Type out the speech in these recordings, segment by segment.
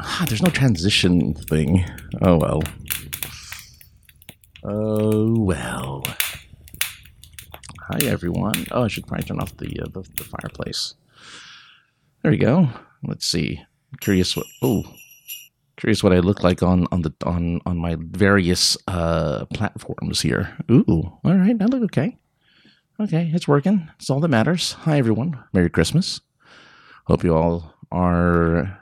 ah, there's no transition thing. Oh well. Oh well. Hi everyone. Oh, I should probably turn off the uh, the, the fireplace. There we go. Let's see. Curious what. Oh, curious what I look like on on the on on my various uh platforms here. Ooh, all right. I look okay. Okay, it's working. It's all that matters. Hi everyone. Merry Christmas. Hope you all are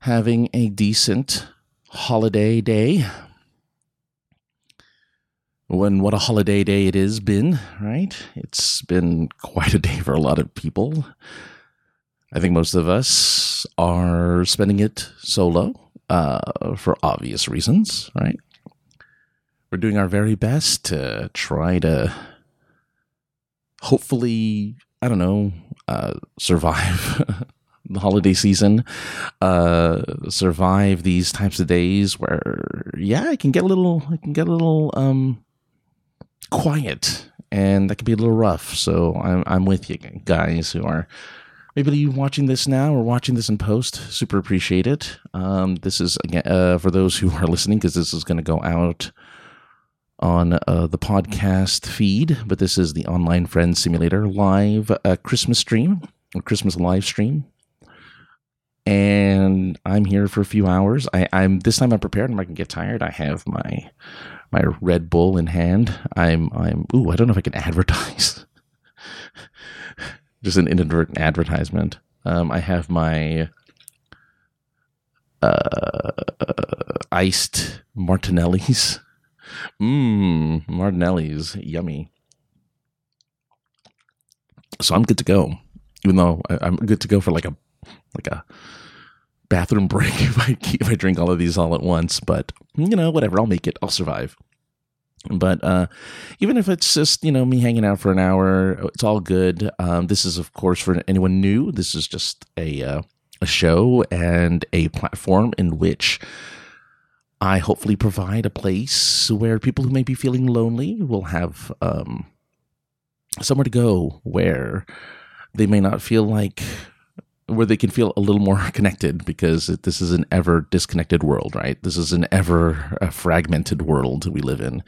having a decent holiday day. When what a holiday day it has been, right? It's been quite a day for a lot of people. I think most of us are spending it solo uh, for obvious reasons, right? We're doing our very best to try to hopefully, I don't know, uh, survive the holiday season, uh, survive these types of days where, yeah, I can get a little, I can get a little um, quiet, and that can be a little rough. So I'm, I'm with you guys who are maybe you watching this now or watching this in post. Super appreciate it. Um, this is again uh, for those who are listening because this is going to go out on uh, the podcast feed, but this is the Online Friends Simulator live uh, Christmas stream or Christmas live stream. And I'm here for a few hours. I, I'm this time I'm prepared. I'm I can get tired. I have my my Red Bull in hand. I'm I'm. Ooh, I don't know if I can advertise. Just an inadvertent advertisement. Um, I have my uh, iced Martinelli's Mmm, Martinelli's yummy. So I'm good to go, even though I, am good to go for like a like a bathroom break if I if I drink all of these all at once. But you know, whatever, I'll make it. I'll survive. But uh, even if it's just you know me hanging out for an hour, it's all good. Um, this is of course for anyone new. This is just a uh, a show and a platform in which I hopefully provide a place where people who may be feeling lonely will have um, somewhere to go where they may not feel like where they can feel a little more connected because this is an ever disconnected world, right? This is an ever uh, fragmented world we live in.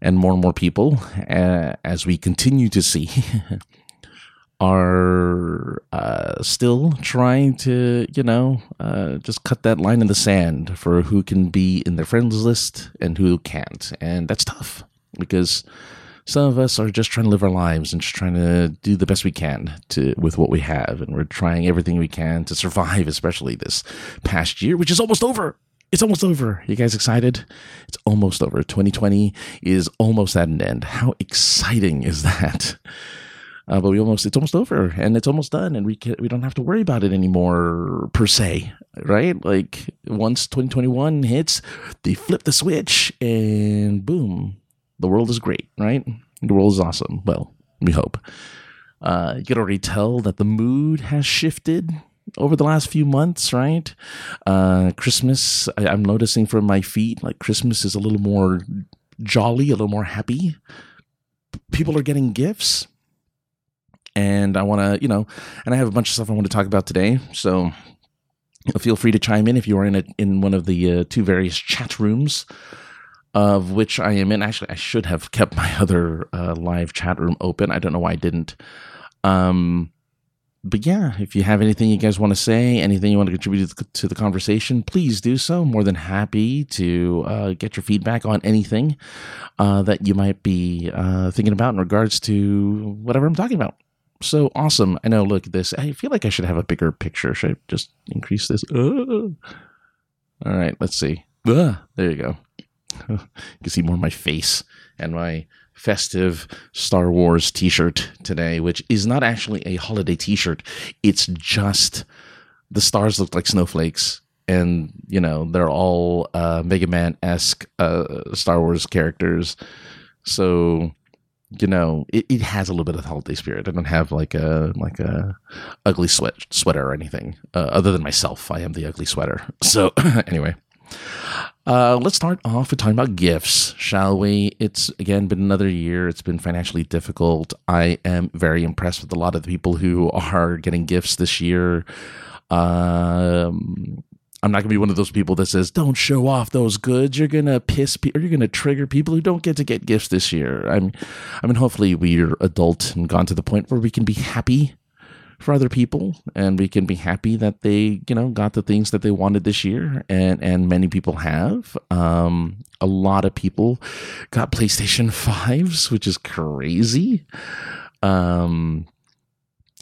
And more and more people, uh, as we continue to see, are uh, still trying to, you know, uh, just cut that line in the sand for who can be in their friends list and who can't. And that's tough because some of us are just trying to live our lives and just trying to do the best we can to with what we have. And we're trying everything we can to survive, especially this past year, which is almost over. It's almost over. You guys excited? It's almost over. 2020 is almost at an end. How exciting is that? Uh, but we almost it's almost over and it's almost done and we can, we don't have to worry about it anymore per se right like once 2021 hits they flip the switch and boom the world is great right the world is awesome well we hope uh, you can already tell that the mood has shifted over the last few months, right? Uh, Christmas, I, am noticing from my feet, like Christmas is a little more jolly, a little more happy. People are getting gifts and I want to, you know, and I have a bunch of stuff I want to talk about today. So feel free to chime in if you are in a, in one of the uh, two various chat rooms of which I am in. Actually, I should have kept my other uh, live chat room open. I don't know why I didn't. Um, but yeah, if you have anything you guys want to say, anything you want to contribute to the conversation, please do so. More than happy to uh, get your feedback on anything uh, that you might be uh, thinking about in regards to whatever I'm talking about so awesome. I know, look at this. I feel like I should have a bigger picture. Should I just increase this? All right, let's see. There you go. you can see more of my face and my festive Star Wars t shirt today, which is not actually a holiday t shirt. It's just the stars look like snowflakes. And, you know, they're all uh, Mega Man esque uh, Star Wars characters. So you know, it, it has a little bit of holiday spirit. I don't have like a like a ugly sweat sweater or anything uh, other than myself. I am the ugly sweater. So anyway, uh, let's start off with talking about gifts, shall we? It's again been another year. It's been financially difficult. I am very impressed with a lot of the people who are getting gifts this year. Um, I'm not gonna be one of those people that says don't show off those goods. You're gonna piss people. You're gonna trigger people who don't get to get gifts this year. I'm, I mean, hopefully we're adult and gone to the point where we can be happy for other people and we can be happy that they you know got the things that they wanted this year and and many people have. Um a lot of people got playstation 5s which is crazy. Um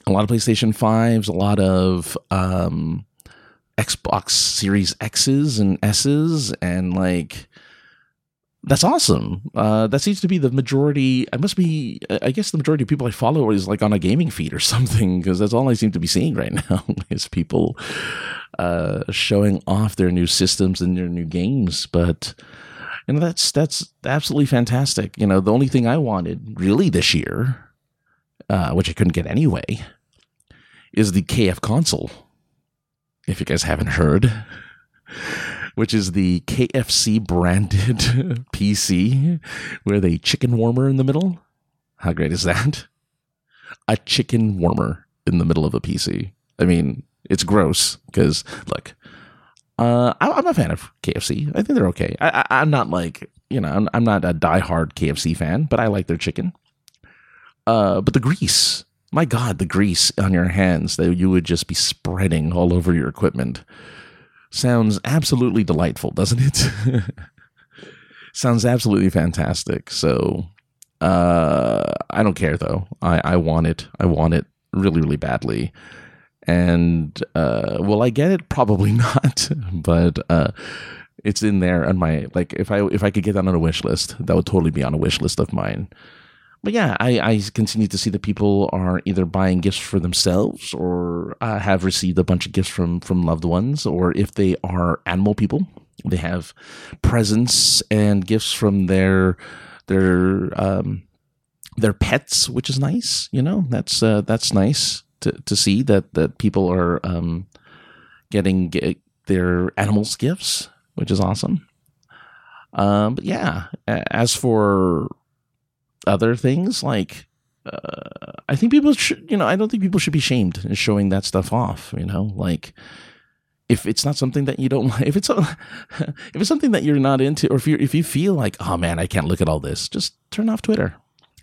a lot of playstation 5s a lot of um xbox series x's and s's and like that's awesome. Uh, that seems to be the majority. I must be. I guess the majority of people I follow is like on a gaming feed or something because that's all I seem to be seeing right now is people uh, showing off their new systems and their new games. But you know that's that's absolutely fantastic. You know the only thing I wanted really this year, uh, which I couldn't get anyway, is the KFConsole. If you guys haven't heard which is the KFC branded PC with a chicken warmer in the middle. How great is that? A chicken warmer in the middle of a PC. I mean, it's gross because look, uh, I, am a fan of KFC. I think they're okay. I, am not like you know, I'm, I'm, not a diehard KFC fan, but I like their chicken. Uh, but the grease, my God, the grease on your hands that you would just be spreading all over your equipment sounds absolutely delightful, doesn't it? sounds absolutely fantastic. So uh, I don't care though. I, I want it. I want it really, really badly. And uh, will I get it? Probably not. but uh, it's in there on my like. If I if I could get that on a wish list, that would totally be on a wish list of mine but yeah, I, I continue to see that people are either buying gifts for themselves or uh, have received a bunch of gifts from from loved ones, or if they are animal people, they have presents and gifts from their their um, their pets, which is nice. You know, that's uh, that's nice to to see that that people are um, getting get their animals gifts, which is awesome. Um, but yeah, as for other things like uh, I think people should, you know, I don't think people should be shamed in showing that stuff off. You know, like if it's not something that you don't like, if it's a, if it's something that you're not into, or if you if you feel like, oh man, I can't look at all this, just turn off Twitter,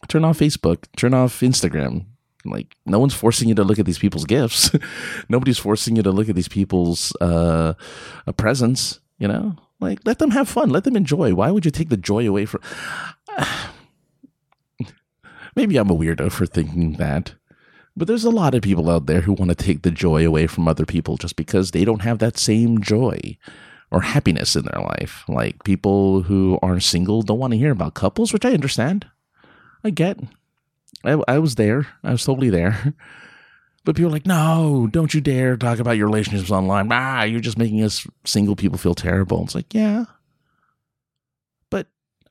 turn off Facebook, turn off Instagram. Like no one's forcing you to look at these people's gifts. Nobody's forcing you to look at these people's uh, presents. You know, like let them have fun, let them enjoy. Why would you take the joy away from? Maybe I'm a weirdo for thinking that. But there's a lot of people out there who want to take the joy away from other people just because they don't have that same joy or happiness in their life. Like people who are single don't want to hear about couples, which I understand. I get. I, I was there. I was totally there. But people are like, no, don't you dare talk about your relationships online. Ah, you're just making us single people feel terrible. It's like, yeah,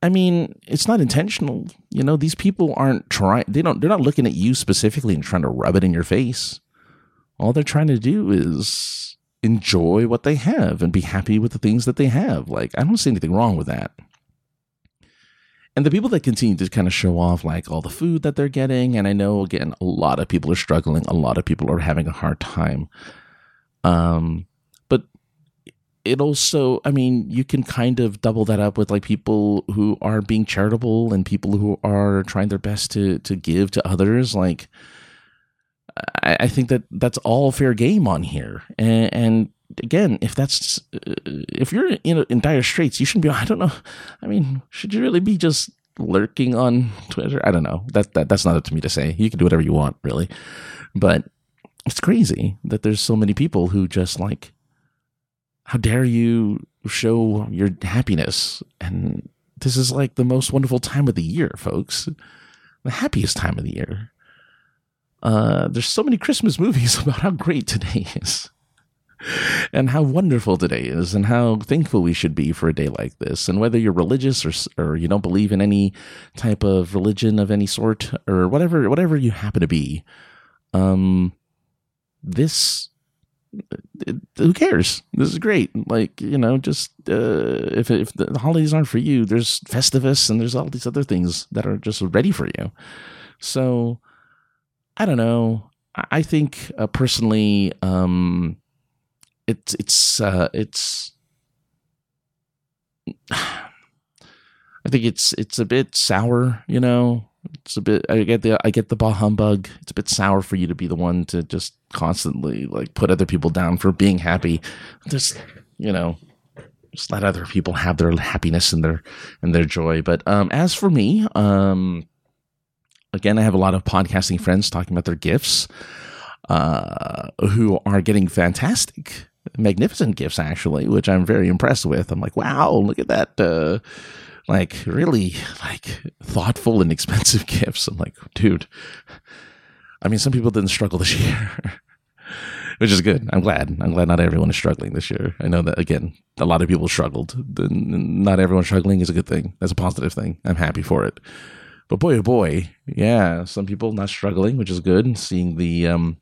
I mean, it's not intentional. You know, these people aren't trying, they don't, they're not looking at you specifically and trying to rub it in your face. All they're trying to do is enjoy what they have and be happy with the things that they have. Like, I don't see anything wrong with that. And the people that continue to kind of show off like all the food that they're getting, and I know again, a lot of people are struggling, a lot of people are having a hard time. Um, it also i mean you can kind of double that up with like people who are being charitable and people who are trying their best to to give to others. Like i, I think that that's all fair game on here. And, and again if that's uh, if you're in, in dire straits you shouldn't be i don't know. I mean should you really be just lurking on twitter? I don't know. That, that that's not up to me to say. You can do whatever you want really. But it's crazy that there's so many people who just like how dare you show your happiness? And this is like the most wonderful time of the year, folks. The happiest time of the year. Uh, there's so many Christmas movies about how great today is. and how wonderful today is and how thankful we should be for a day like this and whether you're religious or or you don't believe in any type of religion of any sort or whatever whatever you happen to be um this who cares? This is great. Like you know, just uh, if if the holidays aren't for you, there's Festivus and there's all these other things that are just ready for you. So I don't know. I think uh, personally, um, it's it's uh, it's. I think it's it's a bit sour, you know. It's a bit. I get the I get the bah humbug. It's a bit sour for you to be the one to just constantly like put other people down for being happy. Just you know, just let other people have their happiness and their and their joy. But um, as for me, um, again, I have a lot of podcasting friends talking about their gifts, uh, who are getting fantastic, magnificent gifts actually, which I'm very impressed with. I'm like, wow, look at that. Uh, like really like thoughtful and expensive gifts. I'm like, dude. I mean, some people didn't struggle this year, which is good. I'm glad. I'm glad not everyone is struggling this year. I know that again, a lot of people struggled. Not everyone struggling is a good thing. That's a positive thing. I'm happy for it. But boy, oh boy, yeah, some people not struggling, which is good. Seeing the um,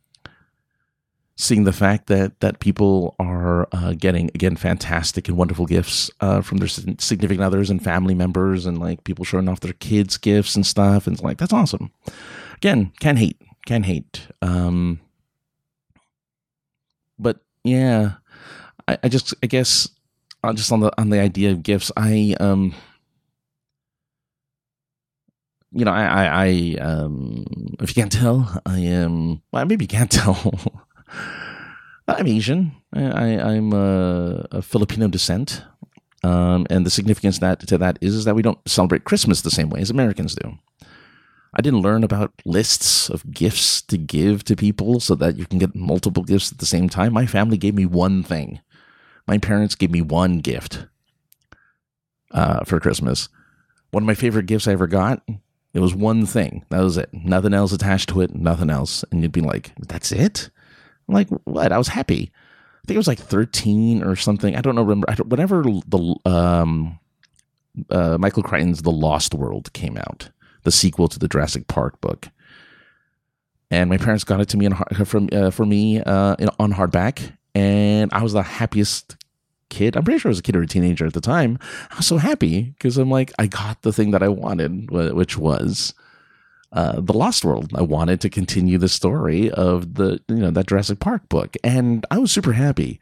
seeing the fact that that people are uh, getting again fantastic and wonderful gifts uh, from their significant others and family members and like people showing off their kids gifts and stuff and it's like that's awesome again can't hate can't hate um but yeah I, I just i guess uh, just on the on the idea of gifts i um you know, I, I, I, um, if you can't tell, I am, well, maybe you can't tell. I'm Asian. I, am a, a, Filipino descent. Um, and the significance that to that is, is that we don't celebrate Christmas the same way as Americans do. I didn't learn about lists of gifts to give to people so that you can get multiple gifts at the same time. My family gave me one thing. My parents gave me one gift uh, for Christmas. One of my favorite gifts I ever got. It was one thing. That was it. Nothing else attached to it. Nothing else. And you'd be like, "That's it." I'm like, what? I was happy. I think it was like 13 or something. I don't know. Remember, don't, whenever the um, uh, Michael Crichton's The Lost World came out, the sequel to the Jurassic Park book, and my parents got it to me in, from uh, for me uh, in, on hardback, and I was the happiest kid. I'm pretty sure I was a kid or a teenager at the time. I was so happy because I'm like, I got the thing that I wanted, which was uh, the Lost World. I wanted to continue the story of the you know that Jurassic Park book, and I was super happy.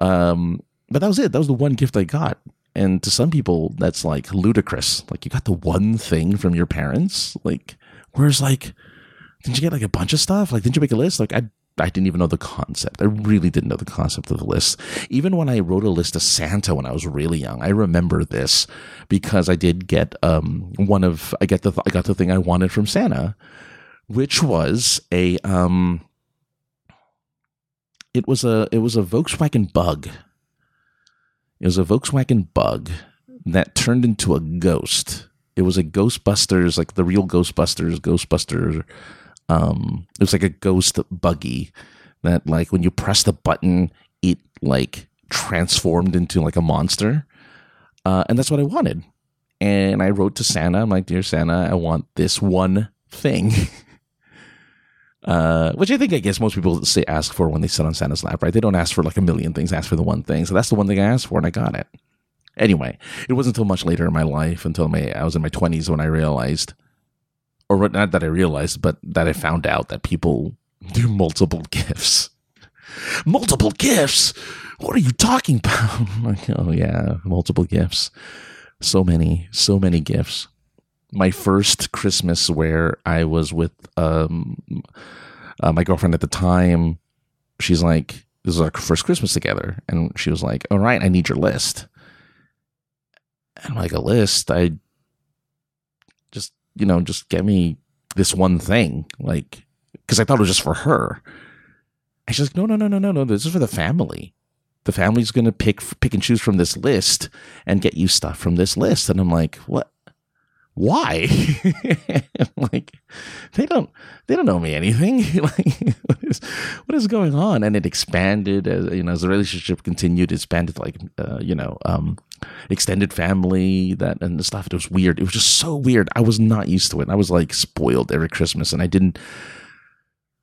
Um, but that was it. That was the one gift I got. And to some people, that's like ludicrous. Like you got the one thing from your parents. Like, whereas like, didn't you get like a bunch of stuff? Like, didn't you make a list? Like, I I didn't even know the concept. I really didn't know the concept of the list. Even when I wrote a list of Santa when I was really young, I remember this because I did get um, one of I get the I got the thing I wanted from Santa, which was a um, it was a it was a Volkswagen Bug. It was a Volkswagen Bug that turned into a ghost. It was a Ghostbusters, like the real Ghostbusters, Ghostbusters um it was like a ghost buggy that like when you press the button it like transformed into like a monster. Uh, and that's what i wanted. And i wrote to santa i'm like dear santa i want this one thing. Uh, which i think i guess most people say ask for when they sit on santa's lap right? They don't ask for like a million things ask for the one thing. So that's the one thing i asked for and i got it. Anyway it wasn't until much later in my life until my i was in my 20s when i realized or not that I realized, but that I found out that people do multiple gifts. multiple gifts? What are you talking about? like, oh yeah, multiple gifts. So many, so many gifts. My first Christmas where I was with um, uh, my girlfriend at the time, she's like, this is our first Christmas together. And she was like, all right, I need your list. And I'm like, a list? I you know, just get me this one thing, like, because I thought it was just for her. And she's like, no, no, no, no, no, no. This is for the family. The family's gonna pick pick and choose from this list and get you stuff from this list. And I'm like, what? Why? like, they don't they don't know me anything. like, what is what is going on? And it expanded as you know as the relationship continued. It expanded like uh, you know um, extended family that and the stuff. It was weird. It was just so weird. I was not used to it. I was like spoiled every Christmas, and I didn't.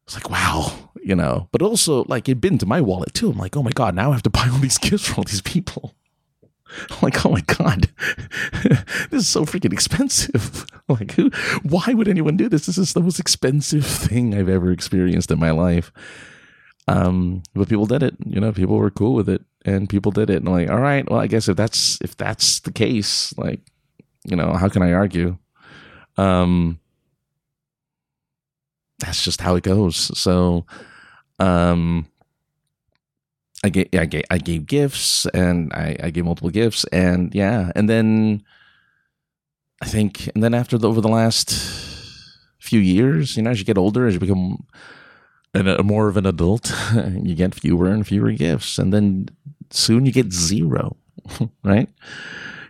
It's like wow, you know. But also like it'd been to my wallet too. I'm like, oh my god, now I have to buy all these gifts for all these people. I'm like, oh my god, this is so freaking expensive. like, who? Why would anyone do this? This is the most expensive thing I've ever experienced in my life. Um, but people did it. You know, people were cool with it, and people did it. And I'm like, all right, well, I guess if that's if that's the case, like, you know, how can I argue? Um, that's just how it goes. So, um, I gave, I gave, I gave gifts and I, I gave multiple gifts and yeah. And then I think, and then after the, over the last few years, you know, as you get older, as you become an, a more of an adult, you get fewer and fewer gifts. And then soon you get zero, right?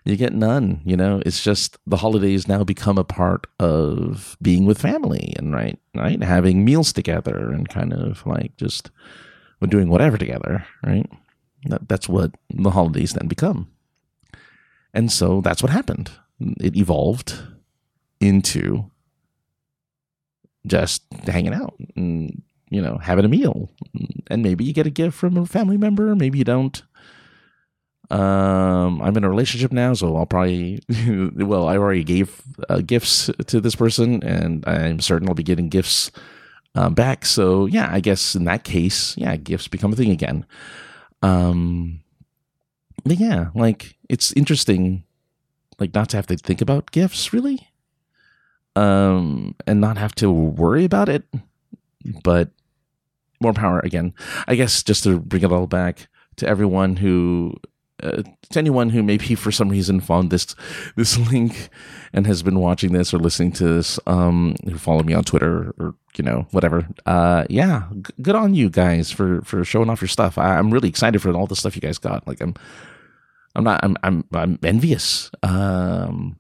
You get none, you know, it's just the holidays now become a part of being with family and right, right, having meals together and kind of like just doing whatever together, right? That, that's what the holidays then become. And so that's what happened. It evolved into just hanging out and, you know, having a meal. And maybe you get a gift from a family member, maybe you don't. Um, I'm in a relationship now, so I'll probably, well, I already gave uh, gifts to this person, and I'm certain I'll be getting gifts uh, back. So yeah, I guess in that case, yeah, gifts become a thing again. Um, but yeah, like it's interesting, like not to have to think about gifts really, um, and not have to worry about it. But more power again. I guess just to bring it all back to everyone who uh, to anyone who maybe for some reason found this this link and has been watching this or listening to this, um, who follow me on Twitter or you know whatever, uh, yeah, g- good on you guys for for showing off your stuff. I, am really excited for all the stuff you guys got. Like I'm, I'm not, I'm I'm I'm envious. Um,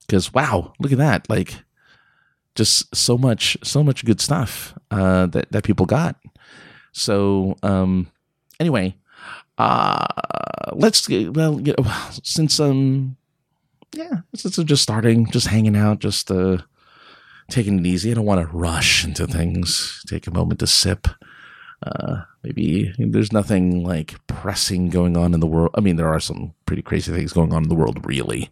because wow, look at that, like just so much so much good stuff uh that that people got. So um, anyway uh let's well you know, since um yeah since we're just starting just hanging out just uh taking it easy. I don't want to rush into things take a moment to sip. Uh maybe there's nothing like pressing going on in the world. I mean there are some pretty crazy things going on in the world really.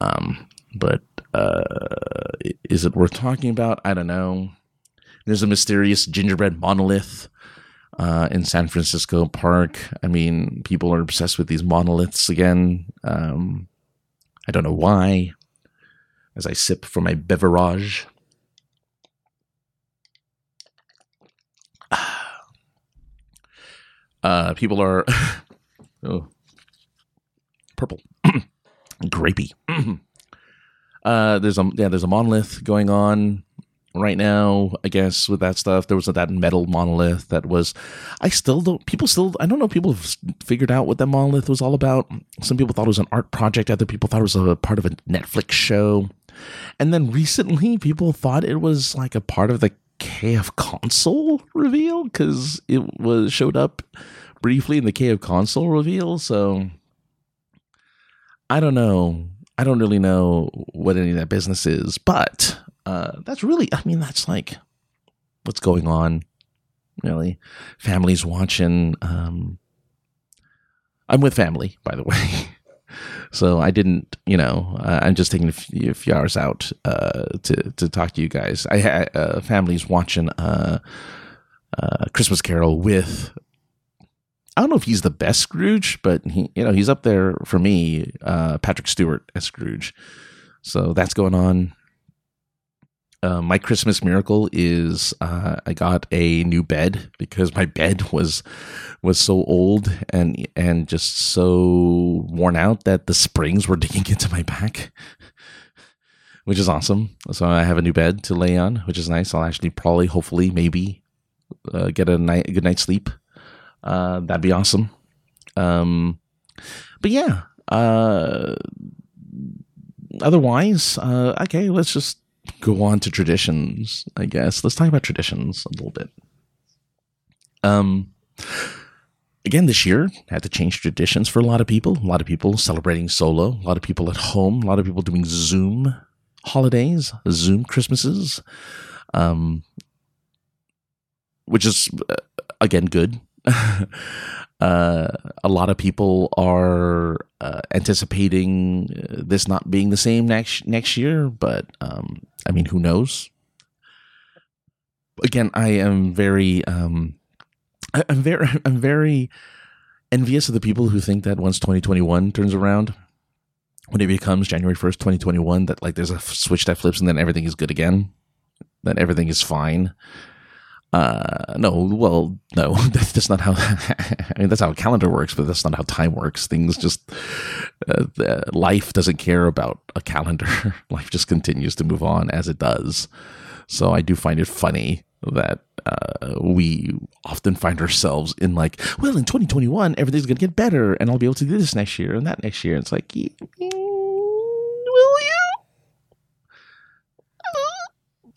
Um but uh is it worth talking about i don't know there's a mysterious gingerbread monolith uh, in San Francisco Park. I mean, people are obsessed with these monoliths again. Um, I don't know why. As I sip from my beverage. Uh, people are oh, purple, grapey. uh, there's a yeah, there's a monolith going on right now, I guess, with that stuff. There was that metal monolith that was, I still don't, people still, I don't know, people have figured out what that monolith was all about. Some people thought it was an art project, other people thought it was a part of a Netflix show. And then recently, people thought it was like a part of the KFConsole reveal because it was showed up briefly in the KFConsole reveal. So I don't know. I don't really know what any of that business is, but uh, that's really, I mean, that's like what's going on, really. Families watching. Um, I'm with family, by the way. so I didn't, you know, uh, I'm just taking a few, a few hours out uh, to to talk to you guys. I had uh, families watching uh, uh, Christmas Carol with. I don't know if he's the best Scrooge, but he, you know, he's up there for me. Uh, Patrick Stewart as Scrooge, so that's going on. Uh, my Christmas miracle is uh, I got a new bed because my bed was was so old and and just so worn out that the springs were digging into my back, which is awesome. So I have a new bed to lay on, which is nice. I'll actually probably, hopefully, maybe uh, get a night a good night's sleep. Uh, that'd be awesome. Um, but yeah. Uh, otherwise, okay, let's just go on to traditions, I guess. Let's talk about traditions a little bit. Um, again, this year had to change traditions for a lot of people. A lot of people celebrating solo, a lot of people at home, a lot of people doing Zoom holidays, Zoom Christmases, um, which is, uh, again, good. Uh, a lot of people are uh, anticipating uh, this not being the same next next year, but um, I mean, who knows? Again, I am very um, I, I'm very, I'm very envious of the people who think that once 2021 turns around, when it becomes January 1st, 2021, that like there's a switch that flips and then everything is good again, that everything is fine. Uh, no, well, no, that's just not how. I mean, that's how a calendar works, but that's not how time works. Things just, uh, life doesn't care about a calendar. life just continues to move on as it does. So I do find it funny that uh, we often find ourselves in like, well, in 2021, everything's going to get better, and I'll be able to do this next year and that next year. And It's like, will you?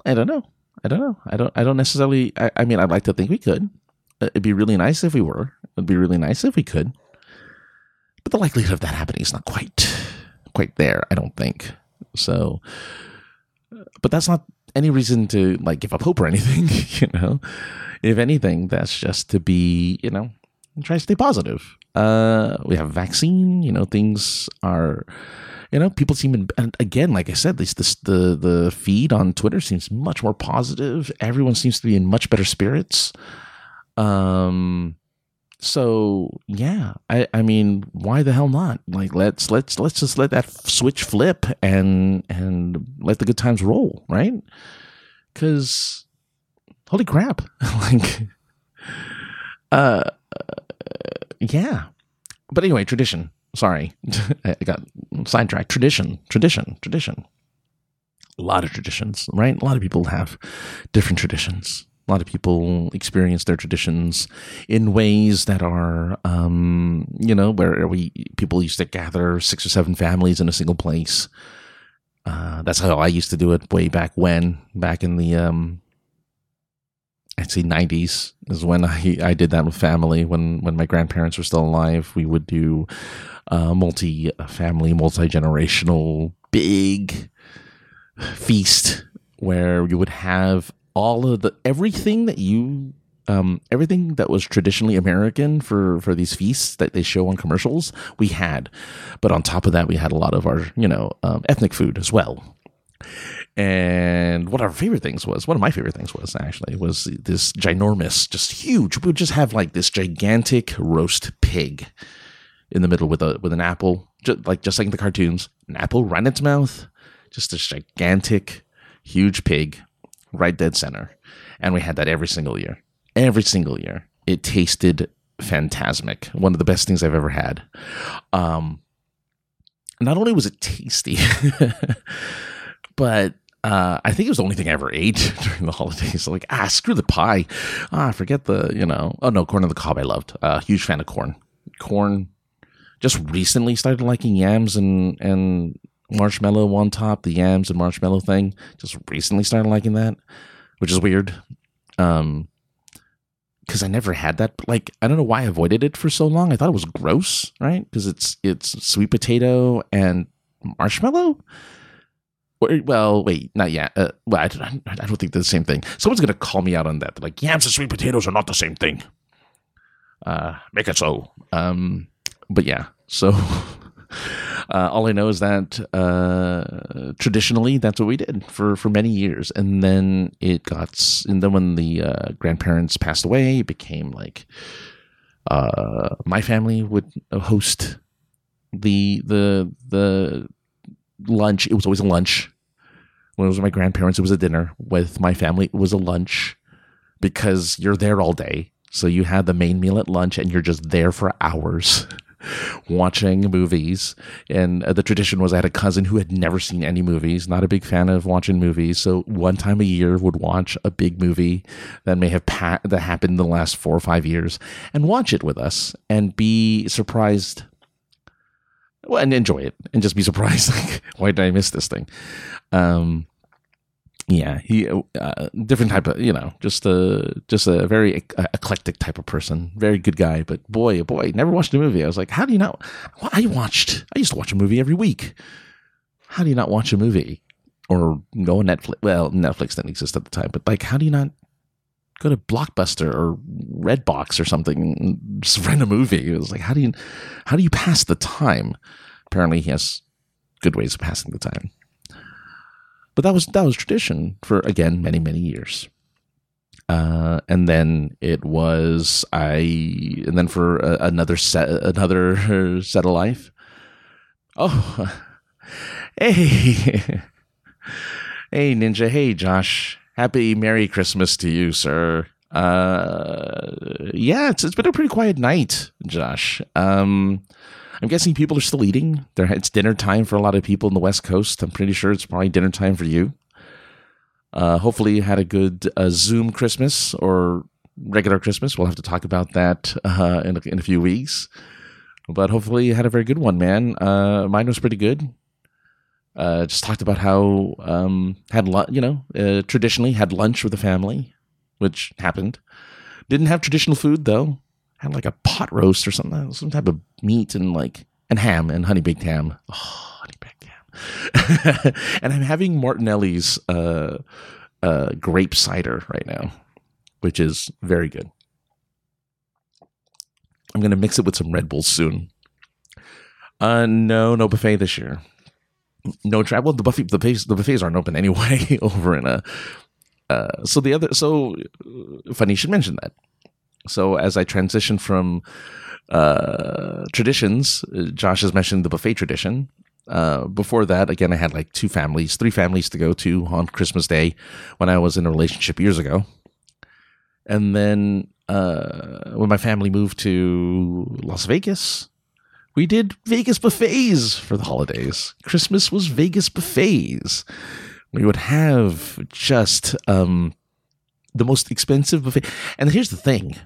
I don't know. I don't know. I don't. I don't necessarily. I, I mean, I'd like to think we could. Uh, it'd be really nice if we were. It'd be really nice if we could. But the likelihood of that happening is not quite, quite there. I don't think so. But that's not any reason to like give up hope or anything. You know, if anything, that's just to be. You know, try to stay positive. Uh, we have vaccine. You know, things are you know, people seem, and again, like I said, this, this the the feed on Twitter seems much more positive. Everyone seems to be in much better spirits. Um, so yeah, I I mean, why the hell not? Like, let's let's let's just let that switch flip and and let the good times roll, right? Because holy crap, like, uh, yeah. But anyway, tradition sorry, I got sidetracked. Tradition, tradition, tradition. A lot of traditions, right? A lot of people have different traditions. A lot of people experience their traditions in ways that are, um, you know, where we people used to gather six or seven families in a single place. Uh, that's how I used to do it way back when, back in the um, I'd say 90s is when I, I did that with family. When when my grandparents were still alive, we would do uh, multi family, multi generational, big feast where you would have all of the everything that you um, everything that was traditionally American for for these feasts that they show on commercials, we had. But on top of that, we had a lot of our you know um, ethnic food as well. And what our favorite things was, one of my favorite things was actually was this ginormous, just huge. We would just have like this gigantic roast pig in the middle with a with an apple, just like just like in the cartoons, an apple right in its mouth, just this gigantic, huge pig, right dead center, and we had that every single year, every single year. It tasted phantasmic, one of the best things I've ever had. Um, not only was it tasty, but uh, I think it was the only thing I ever ate during the holidays. Like, ah, screw the pie. Ah, forget the, you know, oh no, corn on the cob I loved. Uh, huge fan of corn. Corn, just recently started liking yams and and marshmallow on top, the yams and marshmallow thing. Just recently started liking that, which is weird. Um, because I never had that. Like I don't know why I avoided it for so long. I thought it was gross, right? Because it's it's sweet potato and marshmallow. Well, wait, not yet. Uh, well, I, I don't think they're the same thing. Someone's gonna call me out on that. They're like yams and sweet potatoes are not the same thing. Uh, make it so. Um, but yeah, so uh, all I know is that uh, traditionally that's what we did for for many years, and then it got, and then when the uh, grandparents passed away, it became like uh, my family would host the the the lunch. It was always a lunch. When it was with my grandparents, it was a dinner. With my family, it was a lunch because you're there all day. So you had the main meal at lunch, and you're just there for hours. watching movies. And uh, the tradition was I had a cousin who had never seen any movies, not a big fan of watching movies. So one time a year would watch a big movie that may have pa- that happened in the last four or five years and watch it with us and be surprised. Well, and enjoy it and just be surprised. Like, why did I miss this thing? Um, yeah, he uh, different type of you know just a just a very eclectic type of person, very good guy. But boy, oh boy, never watched a movie. I was like, how do you not? I watched. I used to watch a movie every week. How do you not watch a movie or go on Netflix? Well, Netflix didn't exist at the time, but like, how do you not go to Blockbuster or Redbox or something and just rent a movie? It was like, how do you how do you pass the time? Apparently, he has good ways of passing the time. But that was that was tradition for again many many years. uh, and then it was I, and then for a, another set, another set of life. Oh, hey, hey, Ninja. Hey, Josh. Happy Merry Christmas to you, sir. Uh, yeah, it's it's been a pretty quiet night, Josh. Um, I'm guessing people are still eating. There, it's dinner time for a lot of people in the West Coast. I'm pretty sure it's probably dinner time for you. Uh, hopefully, you had a good uh, Zoom Christmas or regular Christmas. We'll have to talk about that uh, in, a, in a few weeks. But hopefully, you had a very good one, man. Uh, mine was pretty good. Uh, just talked about how um, had you know uh, traditionally had lunch with the family, which happened. Didn't have traditional food though. Had like a pot roast or something, some type of meat and like and ham and honey baked ham. Oh, honey baked ham. and I'm having Martinelli's uh, uh, grape cider right now, which is very good. I'm gonna mix it with some Red Bull soon. Uh, no, no buffet this year no travel. The buffet, the buffets, the buffets aren't open anyway over in a. Uh, so the other, so uh, funny should mention that. So as I transition from uh, traditions, uh, Josh has mentioned the buffet tradition. Uh, before that, again, I had like two families, three families to go to on Christmas Day when I was in a relationship years ago. And then uh, when my family moved to Las Vegas, we did Vegas buffets for the holidays. Christmas was Vegas buffets. We would have just um, the most expensive buffet. And here's the thing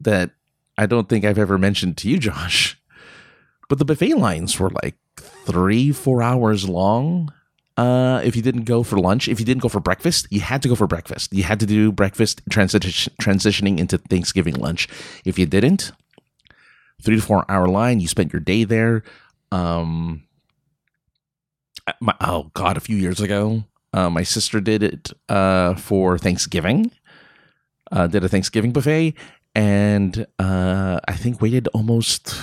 that I don't think I've ever mentioned to you, Josh, but the buffet lines were like three, four hours long. Uh, if you didn't go for lunch, if you didn't go for breakfast, you had to go for breakfast. You had to do breakfast transi- transitioning into Thanksgiving lunch. If you didn't, three to four hour line. You spent your day there. Um, my, oh God, a few years ago, uh, my sister did it uh, for Thanksgiving. Uh, did a Thanksgiving buffet, and uh, I think waited almost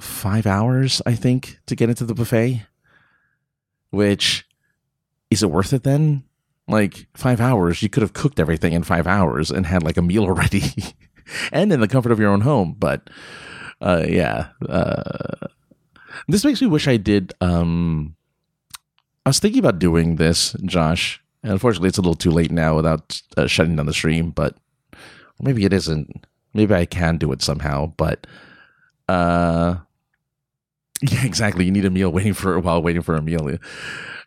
five hours. I think to get into the buffet. Which is it worth it then? Like five hours, you could have cooked everything in five hours and had like a meal already, and in the comfort of your own home. But uh, yeah. Uh, this makes me wish I did. Um, I was thinking about doing this, Josh. And unfortunately, it's a little too late now without uh, shutting down the stream. But maybe it isn't. Maybe I can do it somehow. But uh, yeah, exactly. You need a meal waiting for while waiting for a meal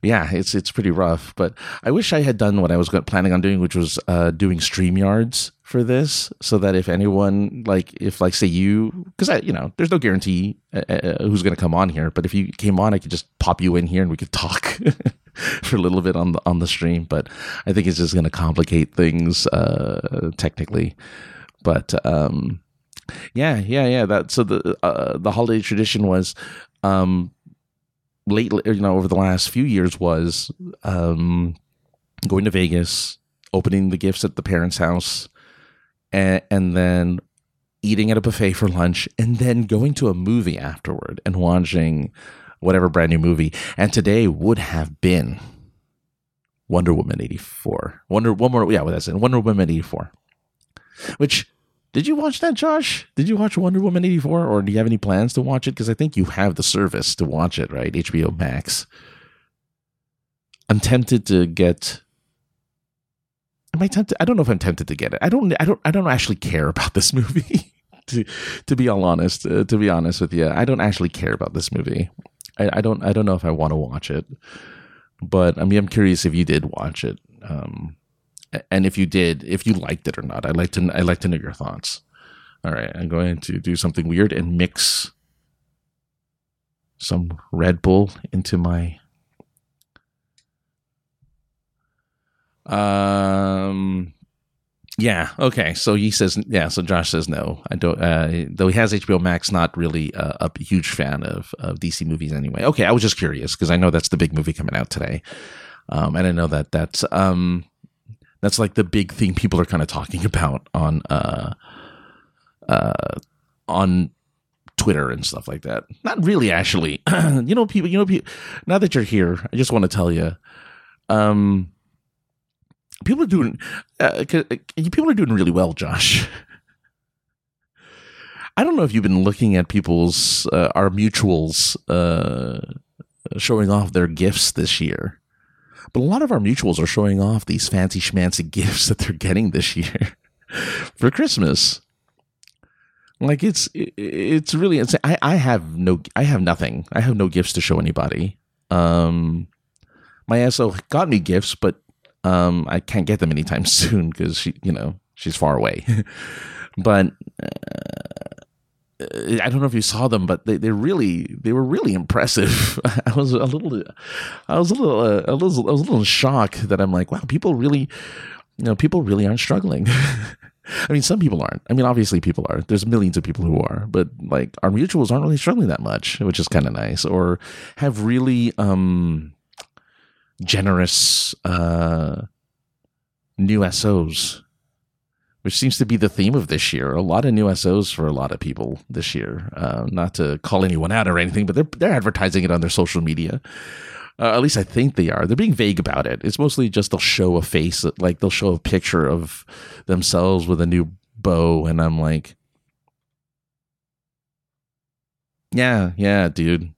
yeah, it's it's pretty rough. But I wish I had done what I was planning on doing, which was uh, doing StreamYards for this, so that if anyone like if like say you, because I you know there's no guarantee uh, uh who's going to come on here, but if you came on, I could just pop you in here and we could talk. for a little bit on the on the stream, but I think it's just going to complicate things uh, technically. But um, yeah, yeah, yeah. That so the uh, the holiday tradition was um, lately, you know, over the last few years was um, going to Vegas, opening the gifts at the parents' house, and, and then eating at a buffet for lunch, and then going to a movie afterward and watching whatever brand new movie. And today would have been Wonder Woman 84. Wonder one more yeah, what that's in Wonder Woman 84. Which did you watch that, Josh? Did you watch Wonder Woman 84 or do you have any plans to watch it? Because I think you have the service to watch it, right? HBO Max. I'm tempted to get. Am I tempted? I don't know if I'm tempted to get it. I don't. I don't. I don't actually care about this movie. to to be all honest, uh, to be honest with you, I don't actually care about this movie. I, I don't. I don't know if I want to watch it. But I mean, I'm curious if you did watch it. Um, and if you did, if you liked it or not. I'd like to I'd like to know your thoughts. All right, I'm going to do something weird and mix some Red Bull into my um yeah okay so he says yeah so josh says no i don't uh, though he has hbo max not really uh, a huge fan of, of dc movies anyway okay i was just curious because i know that's the big movie coming out today um and i know that that's um that's like the big thing people are kind of talking about on uh, uh, on Twitter and stuff like that. Not really, actually. you know, people. You know, people, now that you're here, I just want to tell you. Um, people are doing uh, people are doing really well, Josh. I don't know if you've been looking at people's uh, our mutuals uh, showing off their gifts this year, but a lot of our mutuals are showing off these fancy schmancy gifts that they're getting this year for Christmas. Like it's it's really insane. I I have no I have nothing. I have no gifts to show anybody. Um, my SO got me gifts, but um, I can't get them anytime soon because she, you know, she's far away. but uh, I don't know if you saw them, but they, they really they were really impressive. I was a little I was a little uh, a little I was a little shocked that I'm like, wow, people really you know people really aren't struggling. I mean, some people aren't. I mean, obviously people are. There's millions of people who are, but like our mutuals aren't really struggling that much, which is kind of nice, or have really um generous uh new SOs, which seems to be the theme of this year. A lot of new SOs for a lot of people this year. Uh, not to call anyone out or anything, but they're they're advertising it on their social media. Uh, at least I think they are. They're being vague about it. It's mostly just they'll show a face, like they'll show a picture of themselves with a new bow, and I'm like, yeah, yeah, dude.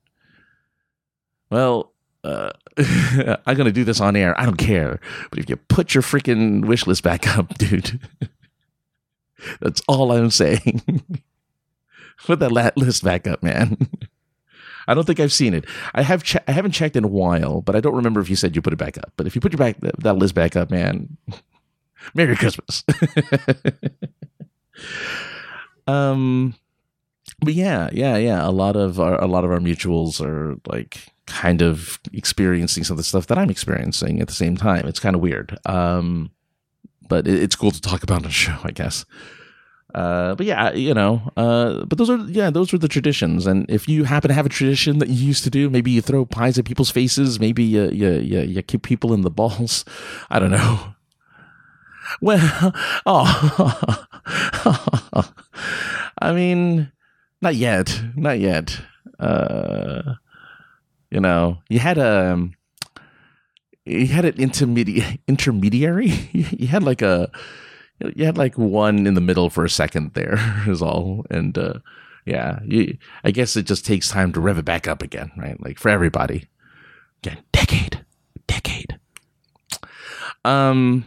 Well, uh, I'm gonna do this on air. I don't care. But if you put your freaking wish list back up, dude, that's all I'm saying. put that list back up, man. I don't think I've seen it. I have che- I haven't checked in a while, but I don't remember if you said you put it back up. But if you put your back that list back up, man, Merry Christmas. um, but yeah, yeah, yeah. A lot of our a lot of our mutuals are like kind of experiencing some of the stuff that I'm experiencing at the same time. It's kind of weird. Um, but it, it's cool to talk about on the show, I guess. Uh, but yeah, you know, uh, but those are yeah, those are the traditions. And if you happen to have a tradition that you used to do, maybe you throw pies at people's faces, maybe you you you, you kick people in the balls. I don't know. Well, oh, I mean, not yet, not yet. Uh, you know, you had a um, you had an intermediate intermediary. You had like a you had like one in the middle for a second there is all. And uh yeah you, i guess it just takes time to rev it back up again right? Like for everybody. Again decade decade. Um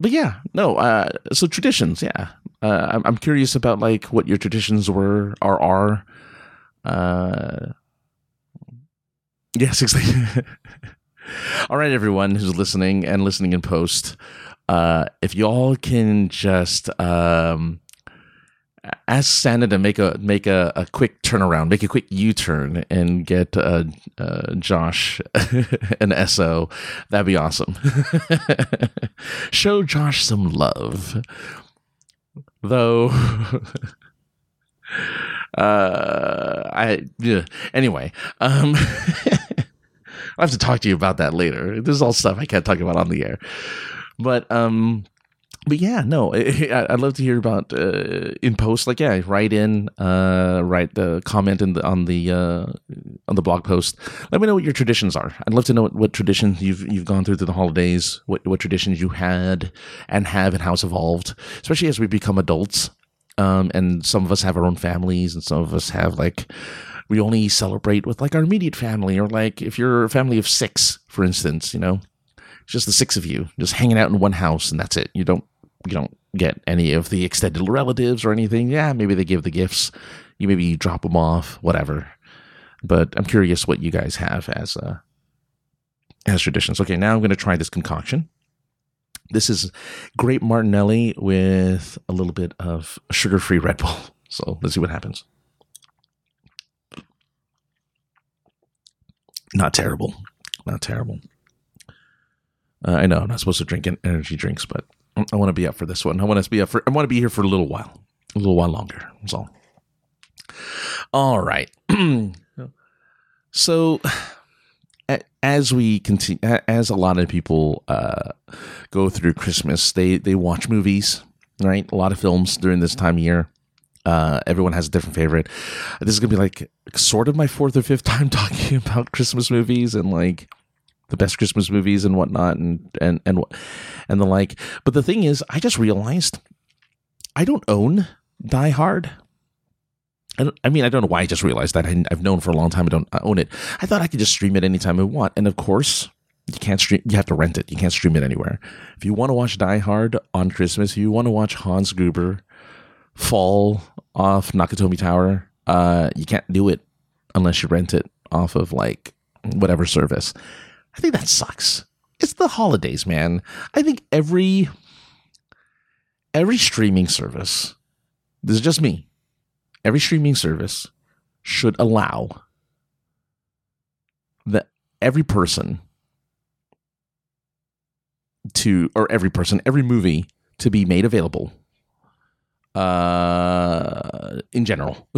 but yeah no uh so traditions yeah. Uh I'm, I'm curious about like what your traditions were or are. Uh yes exactly all right everyone who's listening and listening in post uh, if y'all can just um, ask Santa to make a make a, a quick turnaround, make a quick U turn, and get uh, uh, Josh an SO, that'd be awesome. Show Josh some love, though. uh, I yeah. anyway. Um, I'll have to talk to you about that later. This is all stuff I can't talk about on the air. But um, but yeah, no, I'd love to hear about uh, in post. Like, yeah, write in, uh, write the comment in the, on the uh, on the blog post. Let me know what your traditions are. I'd love to know what, what traditions you've you've gone through through the holidays. What what traditions you had and have, and how it's evolved, especially as we become adults. Um, and some of us have our own families, and some of us have like we only celebrate with like our immediate family, or like if you're a family of six, for instance, you know it's just the six of you just hanging out in one house, and that's it. You don't you don't get any of the extended relatives or anything. Yeah, maybe they give the gifts. You maybe drop them off, whatever. But I'm curious what you guys have as uh, as traditions. Okay, now I'm going to try this concoction. This is grape martinelli with a little bit of sugar-free Red Bull. So let's see what happens. Not terrible. Not terrible. Uh, I know I'm not supposed to drink energy drinks, but I want to be up for this one. I want to be up for. I want to be here for a little while, a little while longer. That's all. All right. so, as we continue, as a lot of people uh, go through Christmas, they they watch movies, right? A lot of films during this time of year. Uh, everyone has a different favorite. This is gonna be like sort of my fourth or fifth time talking about Christmas movies, and like the best Christmas movies and whatnot, and and and and the like. But the thing is, I just realized I don't own Die Hard. I, I mean, I don't know why I just realized that. I, have known for a long time I don't own it. I thought I could just stream it anytime I want, and of course, you can't stream. You have to rent it. You can't stream it anywhere. If you want to watch Die Hard on Christmas, if you want to watch Hans Gruber fall off Nakatomi Tower, uh, you can't do it unless you rent it off of like whatever service. I think that sucks. It's the holidays, man. I think every every streaming service. This is just me. Every streaming service should allow that every person to or every person, every movie to be made available uh in general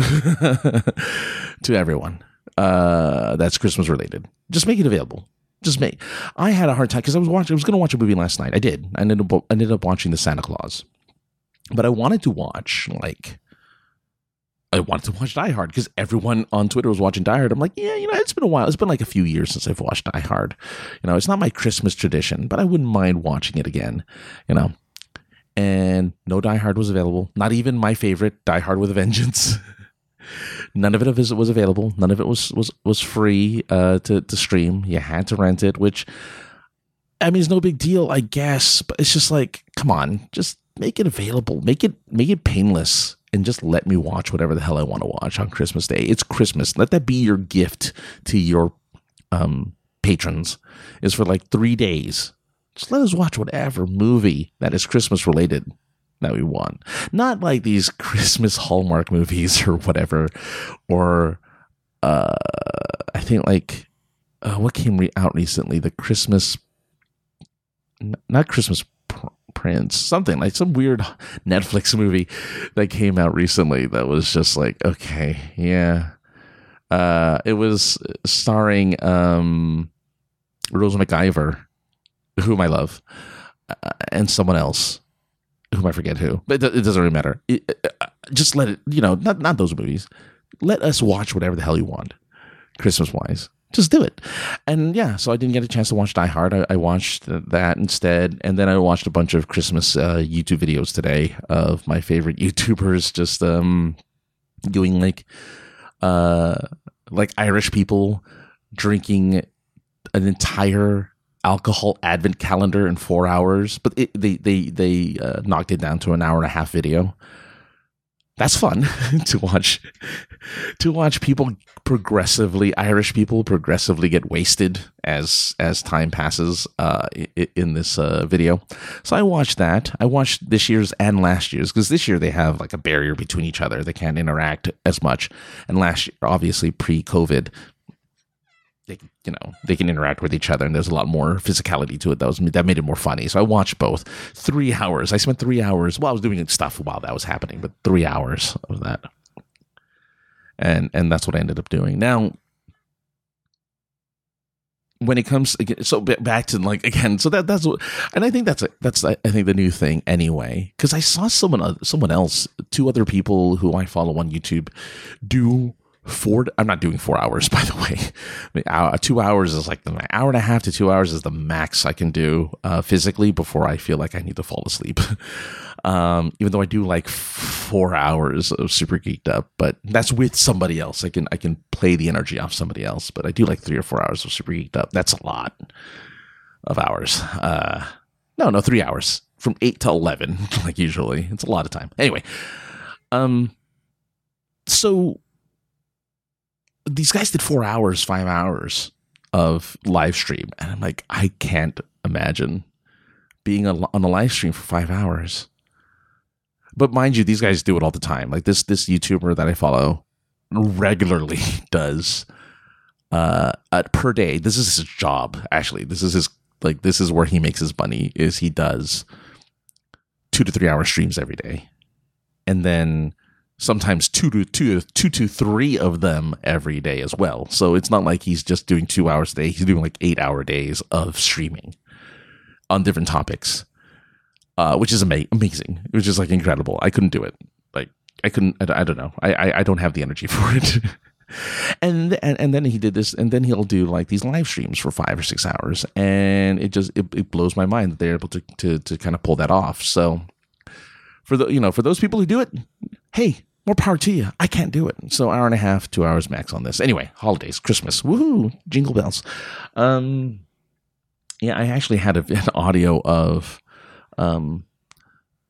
to everyone uh that's christmas related just make it available just make i had a hard time because i was watching i was going to watch a movie last night i did i ended up I ended up watching the santa claus but i wanted to watch like I wanted to watch Die Hard because everyone on Twitter was watching Die Hard. I'm like, yeah, you know, it's been a while. It's been like a few years since I've watched Die Hard. You know, it's not my Christmas tradition, but I wouldn't mind watching it again. You know, and no Die Hard was available. Not even my favorite Die Hard with a Vengeance. None of it was available. None of it was was was free uh, to to stream. You had to rent it, which I mean, it's no big deal, I guess. But it's just like, come on, just make it available. Make it make it painless and just let me watch whatever the hell I want to watch on Christmas Day. It's Christmas. Let that be your gift to your um, patrons. Is for like three days. Just let us watch whatever movie that is Christmas related that we want. Not like these Christmas Hallmark movies or whatever. Or uh, I think like uh, what came re- out recently? The Christmas, not Christmas Prince, something like some weird Netflix movie that came out recently that was just like, okay, yeah. Uh, it was starring um, Rose McIver, whom I love, uh, and someone else, whom I forget who, but it, it doesn't really matter. It, uh, just let it, you know, not not those movies. Let us watch whatever the hell you want, Christmas wise just do it. And yeah, so I didn't get a chance to watch Die Hard. I, I watched that instead, and then I watched a bunch of Christmas uh, YouTube videos today of my favorite YouTubers just um, doing like uh, like Irish people drinking an entire alcohol advent calendar in four hours, but it, they they they uh, knocked it down to an hour and a half video that's fun to watch to watch people progressively Irish people progressively get wasted as as time passes uh, in this uh, video. So I watched that. I watched this year's and last year's because this year they have like a barrier between each other. They can't interact as much. And last year, obviously pre-COVID, they you know they can interact with each other and there's a lot more physicality to it. That was that made it more funny. So i watched both. Three hours. I spent three hours. Well i was doing stuff while that was happening but three hours of that. And and that's what i ended up doing. Now when it comes so back to like again so that that's what and i think that's a, that's i think the new thing anyway because i saw someone someone else two other people who i follow on youtube do four i'm not doing four hours by the way. I mean, hour, two hours is like the hour and a half to two hours is the max i can do uh, physically before i feel like i need to fall asleep. Um, even though i do like four hours of super geeked up but that's with somebody else. I can i can play the energy off somebody else but i do like three or four hours of super geeked up. That's a lot of hours. Uh, no no three hours from 8 to 11 like usually. It's a lot of time. Anyway um so these guys did four hours, five hours of live stream, and I'm like, I can't imagine being on a live stream for five hours. But mind you, these guys do it all the time. Like this this YouTuber that I follow regularly does uh, per day. This is his job. Actually, this is his like this is where he makes his money. Is he does two to three hour streams every day, and then sometimes two to two, two to three of them every day as well. So it's not like he's just doing two hours a day. He's doing like eight hour days of streaming on different topics, uh, which is ama- amazing. It was just like incredible. I couldn't do it. Like I couldn't. I, I don't know. I, I, I don't have the energy for it. and, and and then he did this, and then he'll do like these live streams for five or six hours, and it just it, it blows my mind that they're able to to to kind of pull that off. So for the you know for those people who do it, hey, more power to you. I can't do it. So hour and a half, two hours max on this. Anyway, holidays, Christmas, woohoo, jingle bells. Um, yeah, I actually had a, an audio of um,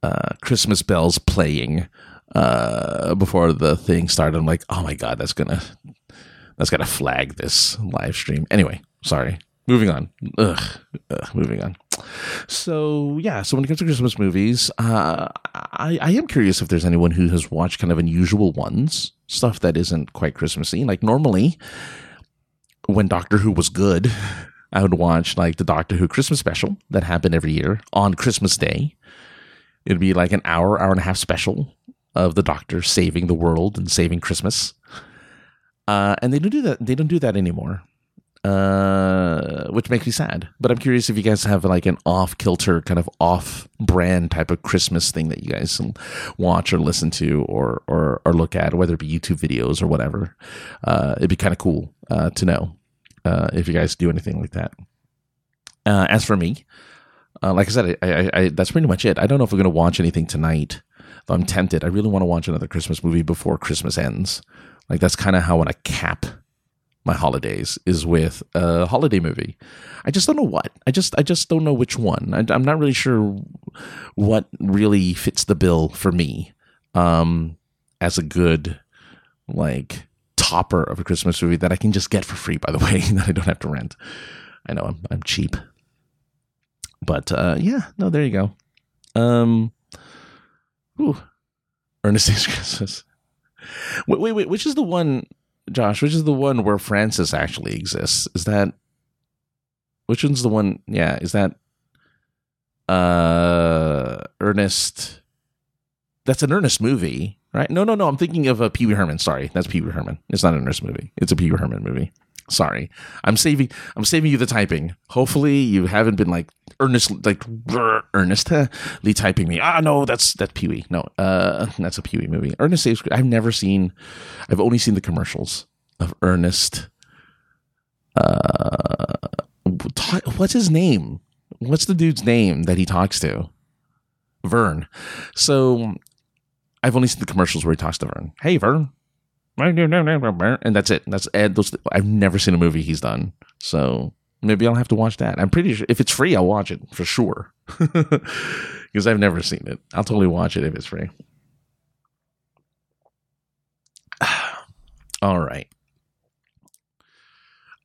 uh, Christmas bells playing uh, before the thing started. I'm like, oh my god, that's gonna that's gonna flag this live stream. Anyway, sorry. Moving on. Ugh, ugh, moving on. So yeah, so when it comes to Christmas movies, uh, I, I am curious if there's anyone who has watched kind of unusual ones, stuff that isn't quite Christmassy. Like normally, when Doctor Who was good, I would watch like the Doctor Who Christmas special that happened every year on Christmas Day. It'd be like an hour, hour and a half special of the Doctor saving the world and saving Christmas. Uh, and they don't do that. They don't do that anymore, uh, which makes me sad. But I'm curious if you guys have like an off kilter, kind of off brand type of Christmas thing that you guys watch or listen to or or, or look at, whether it be YouTube videos or whatever. Uh, it'd be kind of cool uh, to know uh, if you guys do anything like that. Uh, as for me, like I said, I, I, I, that's pretty much it. I don't know if we're going to watch anything tonight. Though I'm tempted. I really want to watch another Christmas movie before Christmas ends. Like that's kind of how I want to cap my holidays is with a holiday movie. I just don't know what. I just I just don't know which one. I, am not really sure what really fits the bill for me um, as a good like topper of a Christmas movie that I can just get for free. By the way, that I don't have to rent. I know I'm I'm cheap. But uh, yeah, no, there you go. Um, ooh, Ernest Saves Christmas. Wait, wait, wait. Which is the one, Josh? Which is the one where Francis actually exists? Is that which one's the one? Yeah, is that uh Ernest? That's an Ernest movie, right? No, no, no. I'm thinking of a Pee Wee Herman. Sorry, that's Pee Wee Herman. It's not an Ernest movie. It's a Pee Wee Herman movie. Sorry, I'm saving. I'm saving you the typing. Hopefully, you haven't been like earnest, like earnestly typing me. Ah, no, that's that's Pee Wee. No, uh, that's a Pee Wee movie. Ernest Saves. I've never seen. I've only seen the commercials of Ernest. Uh, what's his name? What's the dude's name that he talks to? Vern. So I've only seen the commercials where he talks to Vern. Hey, Vern and that's it. That's Ed. Those I've never seen a movie he's done, so maybe I'll have to watch that. I'm pretty sure if it's free, I'll watch it for sure because I've never seen it. I'll totally watch it if it's free. All right.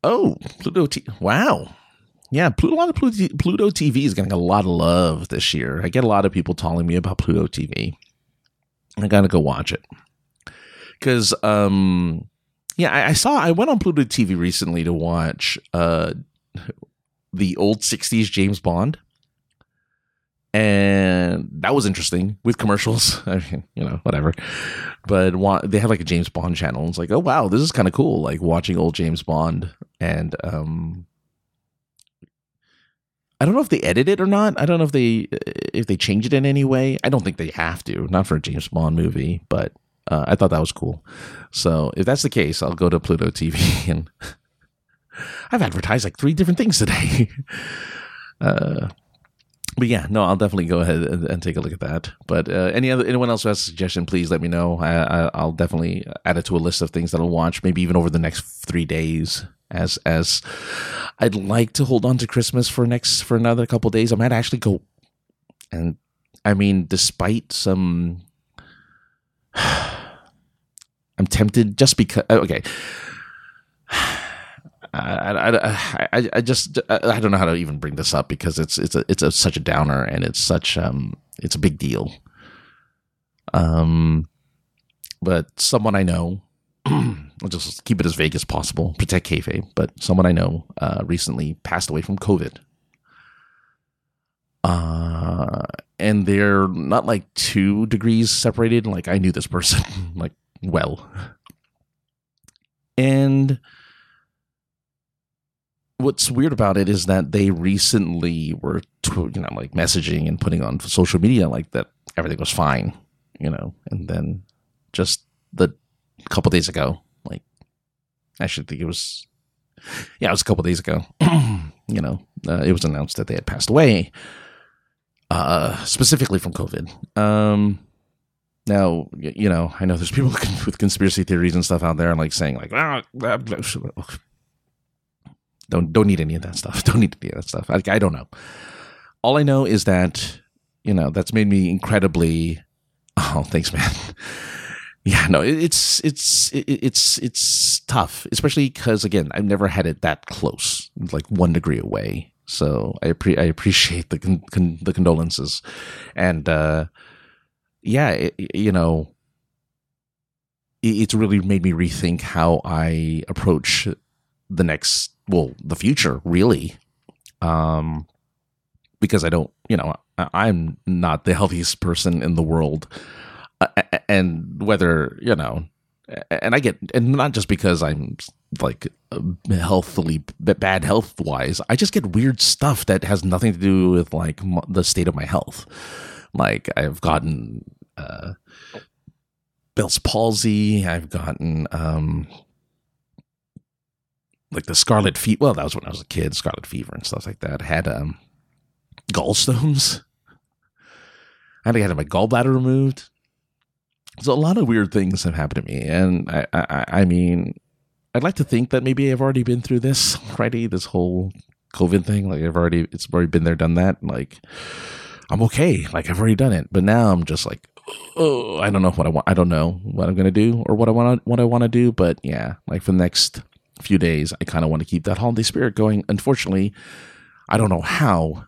Oh, Pluto! T- wow. Yeah, Pluto, a lot of Pluto, Pluto TV is getting a lot of love this year. I get a lot of people telling me about Pluto TV. I gotta go watch it because um yeah I, I, saw i went on pluto tv recently to watch uh the old 60s james bond. And that was interesting with commercials. I mean you know whatever. But they had like a james bond channel. It's like oh wow this is kind of cool like watching old james bond. And um I don't know if they edit it or not. I don't know if they if they change it in any way. I don't think they have to, not for a James Bond movie, but uh, I thought that was cool. So if that's the case, I'll go to Pluto TV and I've advertised like three different things today. uh, but yeah, no, I'll definitely go ahead and, and take a look at that. But uh, any other anyone else who has a suggestion, please let me know. I, will definitely add it to a list of things that I'll watch, maybe even over the next three days. As as I'd like to hold on to Christmas for next for another couple days. I might actually go, and I mean, despite some I'm tempted just because. Uh, okay. I, I, I, I just I don't know how to even bring this up because it's it's a, it's a, such a downer and it's such um it's a big deal. Um, but someone I know, I'll just keep it as vague as possible, protect kayfabe. But someone I know uh, recently passed away from COVID. Uh, and they're not like two degrees separated. Like I knew this person like well, and what's weird about it is that they recently were you know like messaging and putting on social media like that everything was fine, you know, and then just the couple days ago, like I should think it was, yeah, it was a couple days ago. you know, uh, it was announced that they had passed away, uh, specifically from COVID. Um, now, you know, I know there's people with conspiracy theories and stuff out there, and like saying like, ah, don't don't need any of that stuff. Don't need any of that stuff. Like, I don't know. All I know is that you know that's made me incredibly. Oh, thanks, man. Yeah, no, it's it's it's it's tough, especially because again, I've never had it that close, like one degree away. So I appre- I appreciate the con- con- the condolences, and uh, yeah, it, you know, it, it's really made me rethink how I approach the next, well, the future, really, um, because I don't, you know, I'm not the healthiest person in the world. And whether you know and i get and not just because i'm like healthily bad health wise i just get weird stuff that has nothing to do with like the state of my health like i've gotten uh bell's palsy. I've gotten um like the scarlet fever well that was when i was a kid scarlet fever and stuff like that. I had um gallstones. I had to get my gallbladder removed. So a lot of weird things have happened to me, and I, I, I mean, I'd like to think that maybe I've already been through this already. This whole COVID thing, like I've already, it's already been there, done that. Like I'm okay. Like I've already done it, but now I'm just like, oh, I don't know what I want. I don't know what I'm gonna do or what I want what I want to do. But yeah, like for the next few days, I kind of want to keep that holiday spirit going. Unfortunately, I don't know how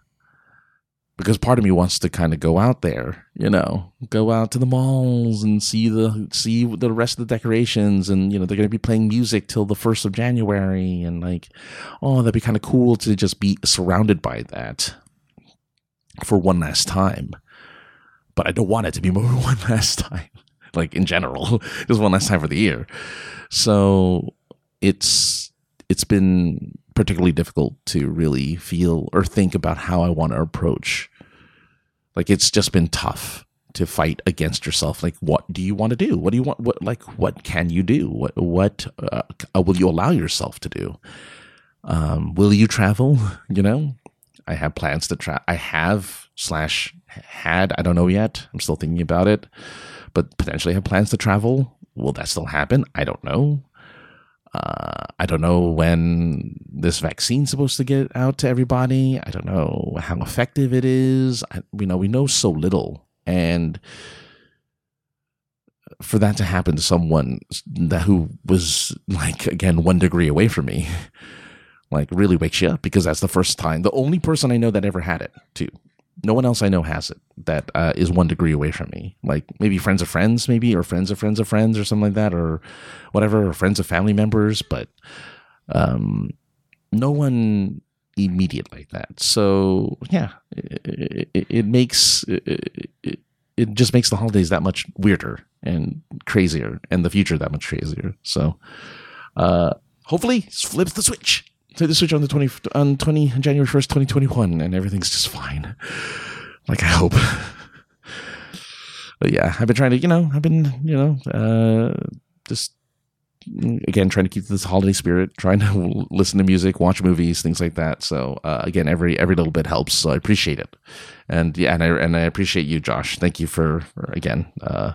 because part of me wants to kind of go out there, you know, go out to the malls and see the see the rest of the decorations, and you know they're going to be playing music till the first of January, and like, oh, that'd be kind of cool to just be surrounded by that for one last time. But I don't want it to be more one last time, like in general, just one last time for the year. So it's it's been particularly difficult to really feel or think about how I want to approach. Like it's just been tough to fight against yourself. Like, what do you want to do? What do you want? What like what can you do? What what uh, will you allow yourself to do? Um, will you travel? You know, I have plans to try. I have slash had. I don't know yet. I'm still thinking about it, but potentially have plans to travel. Will that still happen? I don't know. Uh, I don't know when this vaccine's supposed to get out to everybody. I don't know how effective it is. I, you know, we know so little, and for that to happen to someone that who was like again one degree away from me, like really wakes you up because that's the first time. The only person I know that ever had it too no one else I know has it that uh, is one degree away from me. Like maybe friends of friends, maybe or friends of friends of friends or something like that, or whatever, or friends of family members. But um, no one immediate like that. So yeah, it, it, it makes it, it just makes the holidays that much weirder and crazier, and the future that much crazier. So uh, hopefully, flips the switch Play the Switch on the twenty on twenty January first, twenty twenty one, and everything's just fine. Like I hope. but yeah, I've been trying to, you know, I've been, you know, uh, just again trying to keep this holiday spirit, trying to listen to music, watch movies, things like that. So uh, again, every every little bit helps. So I appreciate it, and yeah, and I and I appreciate you, Josh. Thank you for, for again, uh,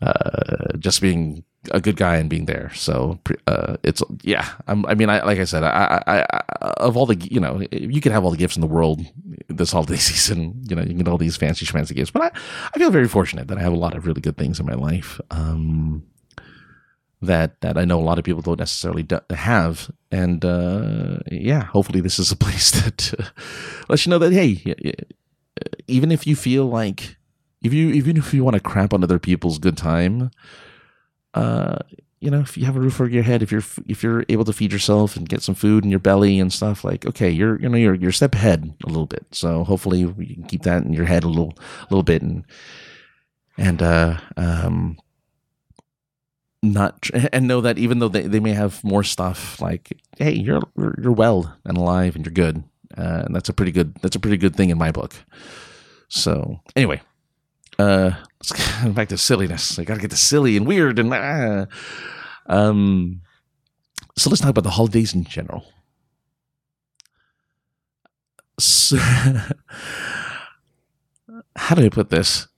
uh, just being a good guy and being there. So uh, it's yeah. I'm, i mean, I, like I said, I, I, I, of all the you know, you can have all the gifts in the world this holiday season. You know, you can get all these fancy schmancy gifts, but I, I feel very fortunate that I have a lot of really good things in my life. Um, that that I know a lot of people don't necessarily have, and uh, yeah, hopefully this is a place that uh, lets you know that hey, even if you feel like if you even if you want to crap on other people's good time uh, you know, if you have a roof over your head, if you're if you're able to feed yourself and get some food in your belly and stuff, like okay, you're you know you're you're step ahead a little bit. So hopefully you can keep that in your head a little little bit and and uh um not and know that even though they, they may have more stuff like hey you're you're well and alive and you're good. Uh, and that's a pretty good that's a pretty good thing in my book. So anyway uh, back to silliness. I got to get to silly and weird and uh, um, So let's talk about the holidays in general. So, how do I put this?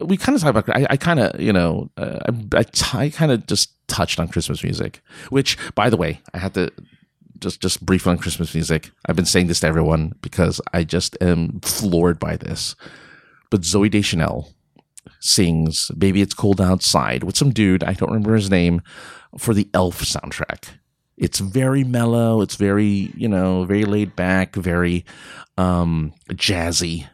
We kind of talk about. I, I kind of, you know, uh, I, I, I kind of just touched on Christmas music. Which, by the way, I have to just just briefly on Christmas music. I've been saying this to everyone because I just am floored by this. But Zooey Deschanel sings "Baby It's Cold Outside" with some dude I don't remember his name for the Elf soundtrack. It's very mellow. It's very you know very laid back, very um, jazzy.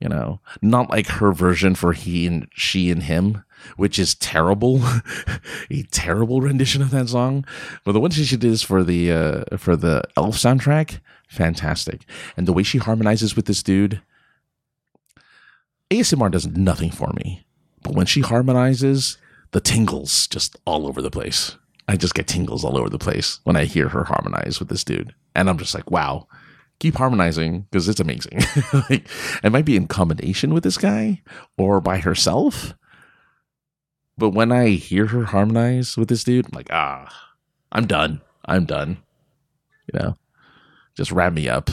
You know, not like her version for he and she and him, which is terrible, a terrible rendition of that song. But the one she did is for the uh, for the Elf soundtrack, fantastic. And the way she harmonizes with this dude, ASMR does nothing for me, but when she harmonizes, the tingles just all over the place. I just get tingles all over the place when I hear her harmonize with this dude, and I'm just like, wow keep harmonizing because it's amazing. like, it might be in combination with this guy or by herself. But when I hear her harmonize with this dude, I'm like, ah, I'm done. I'm done. You know, just wrap me up.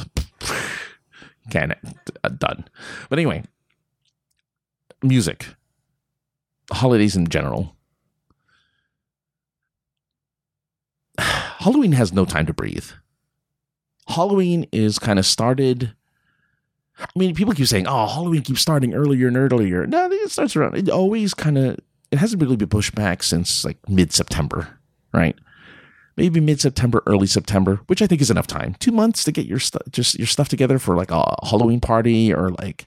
Can it? Uh, done. But anyway, music, holidays in general. Halloween has no time to breathe. Halloween is kind of started. I mean, people keep saying, "Oh, Halloween keeps starting earlier and earlier." No, it starts around. It always kind of. It hasn't really been pushed back since like mid September, right? Maybe mid September, early September, which I think is enough time. Two months to get your stuff, just your stuff together for like a Halloween party or like,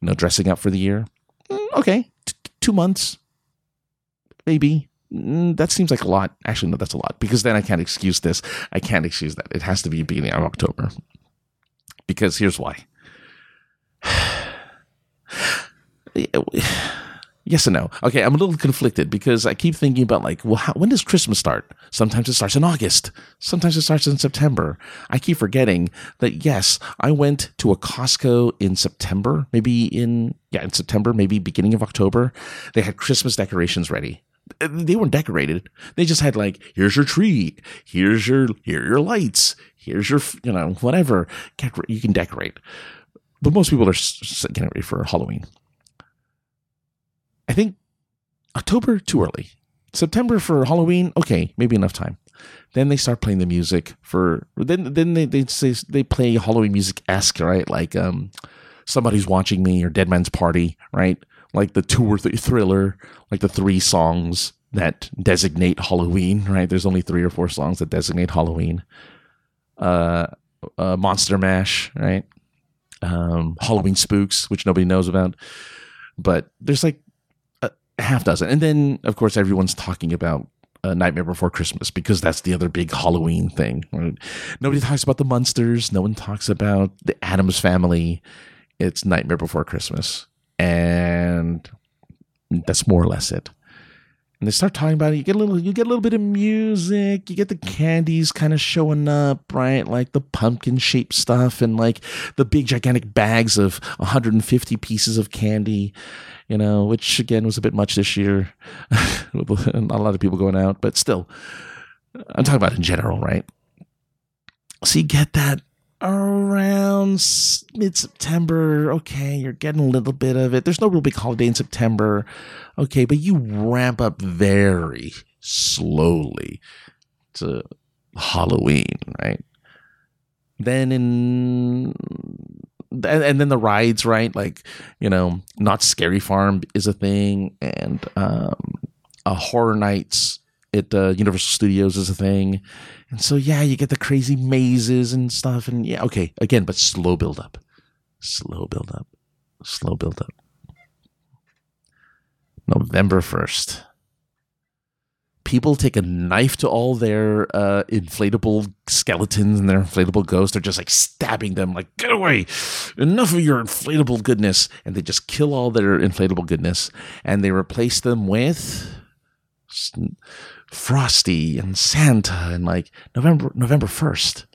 you know, dressing up for the year. Mm, okay, T- two months, maybe Mm, that seems like a lot. Actually, no, that's a lot because then I can't excuse this. I can't excuse that. It has to be beginning of October. Because here's why. yes and no. Okay, I'm a little conflicted because I keep thinking about like, well, how, when does Christmas start? Sometimes it starts in August. Sometimes it starts in September. I keep forgetting that yes, I went to a Costco in September, maybe in yeah, in September, maybe beginning of October. They had Christmas decorations ready uh, they weren't decorated. They just had like, here's your tree, here's your here your lights, here's your you know whatever. You can decorate, but most people are getting ready for Halloween. I think October too early. September for Halloween, okay, maybe enough time. Then they start playing the music for then then they they say they play Halloween music esque right like um somebody's watching me or Dead Man's Party right like the two or three thriller, like the three songs that designate Halloween, right? There's only three or four songs that designate Halloween. Uh, uh Monster Mash, right? Um, Halloween Spooks, which nobody knows about, but there's like half dozen, and then of course everyone's talking about uh, Nightmare Before Christmas because that's the other big Halloween thing. Right? Nobody talks about the Munsters. No one talks about the Addams family. It's Nightmare Before Christmas and that's more or less it. And they start talking about it. You get a little, you get a little bit of music. You get the candies kind of showing up, right? Like the pumpkin shaped stuff, and like the big gigantic bags of 150 pieces of candy. You know, which again was a bit much this year. Not a lot of people going out, but still, I'm talking about in general, right? So you get that around mid September. Okay, you're getting a little bit of it. There's no real big holiday in September. Okay, but you ramp up very slowly to Halloween, right? Then in and, then the rides, right? Like, you know, Knott's Scary Farm is a thing, and um, a Horror Nights at uh, Universal Studios is a thing. And so, yeah, you get the crazy mazes and stuff. And yeah, okay, again, but slow build up. Slow build up. Slow build up. November 1st. People take a knife to all their uh, inflatable skeletons and their inflatable ghosts. They're just like stabbing them, like, get away. Enough of your inflatable goodness. And they just kill all their inflatable goodness and they replace them with Frosty and Santa and like November November first.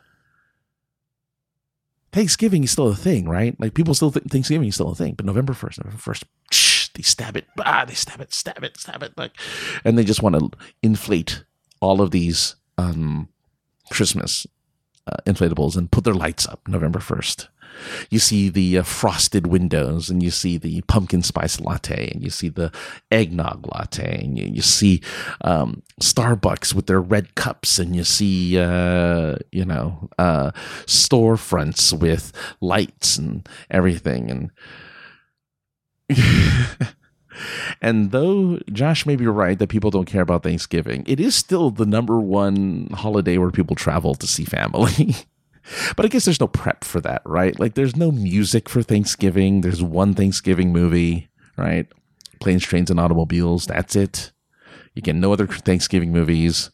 Thanksgiving is still a thing, right? Like people still think Thanksgiving is still a thing, but November first, November first, they stab it, ah, they stab it, stab it, stab it, like, and they just want to inflate all of these um, Christmas uh, inflatables and put their lights up November 1st. You see the uh, frosted windows, and you see the pumpkin spice latte, and you see the eggnog latte, and you, you see um, Starbucks with their red cups, and you see, uh, you know, uh, storefronts with lights and everything. And And though Josh may be right that people don't care about Thanksgiving, it is still the number one holiday where people travel to see family. but I guess there's no prep for that, right? Like there's no music for Thanksgiving. There's one Thanksgiving movie, right? Planes, Trains, and Automobiles. That's it. You get no other Thanksgiving movies.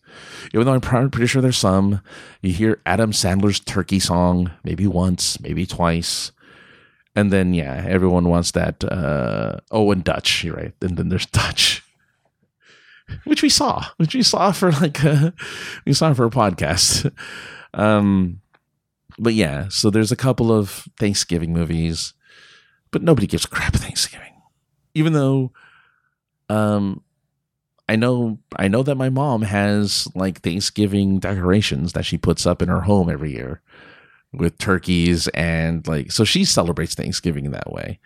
Even though I'm pretty sure there's some. You hear Adam Sandler's turkey song maybe once, maybe twice. And then yeah, everyone wants that. Uh, oh, and Dutch, you're right. And then there's Dutch, which we saw, which we saw for like a, we saw for a podcast. Um, but yeah, so there's a couple of Thanksgiving movies, but nobody gives a crap Thanksgiving. Even though, um, I know I know that my mom has like Thanksgiving decorations that she puts up in her home every year with turkeys and like so she celebrates Thanksgiving in that way.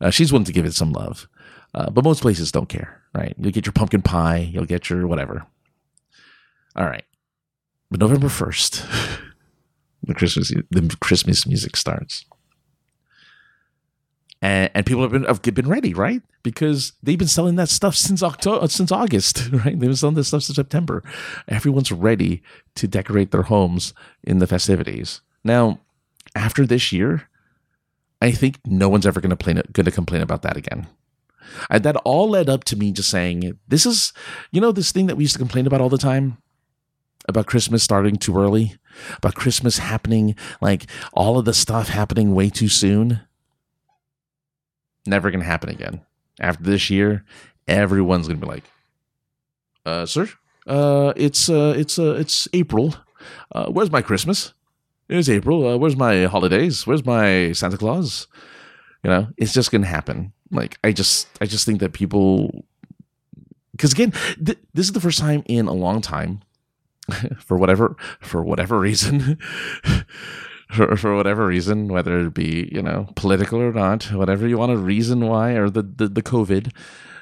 Uh, she's willing to give it some love, uh, but most places don't care, right? You'll get your pumpkin pie, you'll get your whatever. All right, but November first, the Christmas the Christmas music starts. And, and, people have been have been ready, right? Because they've been selling that stuff since October, uh, since August, right? They've been selling this stuff since September. Everyone's ready to decorate their homes in the festivities. Now, after this year, I think no one's ever going to going to complain about that again. I, that all led up to me just saying, "This is, you know, this thing that we used to complain about all the time about Christmas starting too early, about Christmas happening like all of the stuff happening way too soon. Never going to happen again. After this year, everyone's going to be like, uh, sir, uh, it's uh, it's uh, it's April. Uh, where's my Christmas? It's April. Uh, where's my holidays? Where's my Santa Claus? You know, it's just gonna happen. Like I just, I just think that people, because again, th- this is the first time in a long time, for whatever, for whatever reason. for, for whatever reason, whether it be you know political or not, whatever you want to reason why, or the, the the COVID,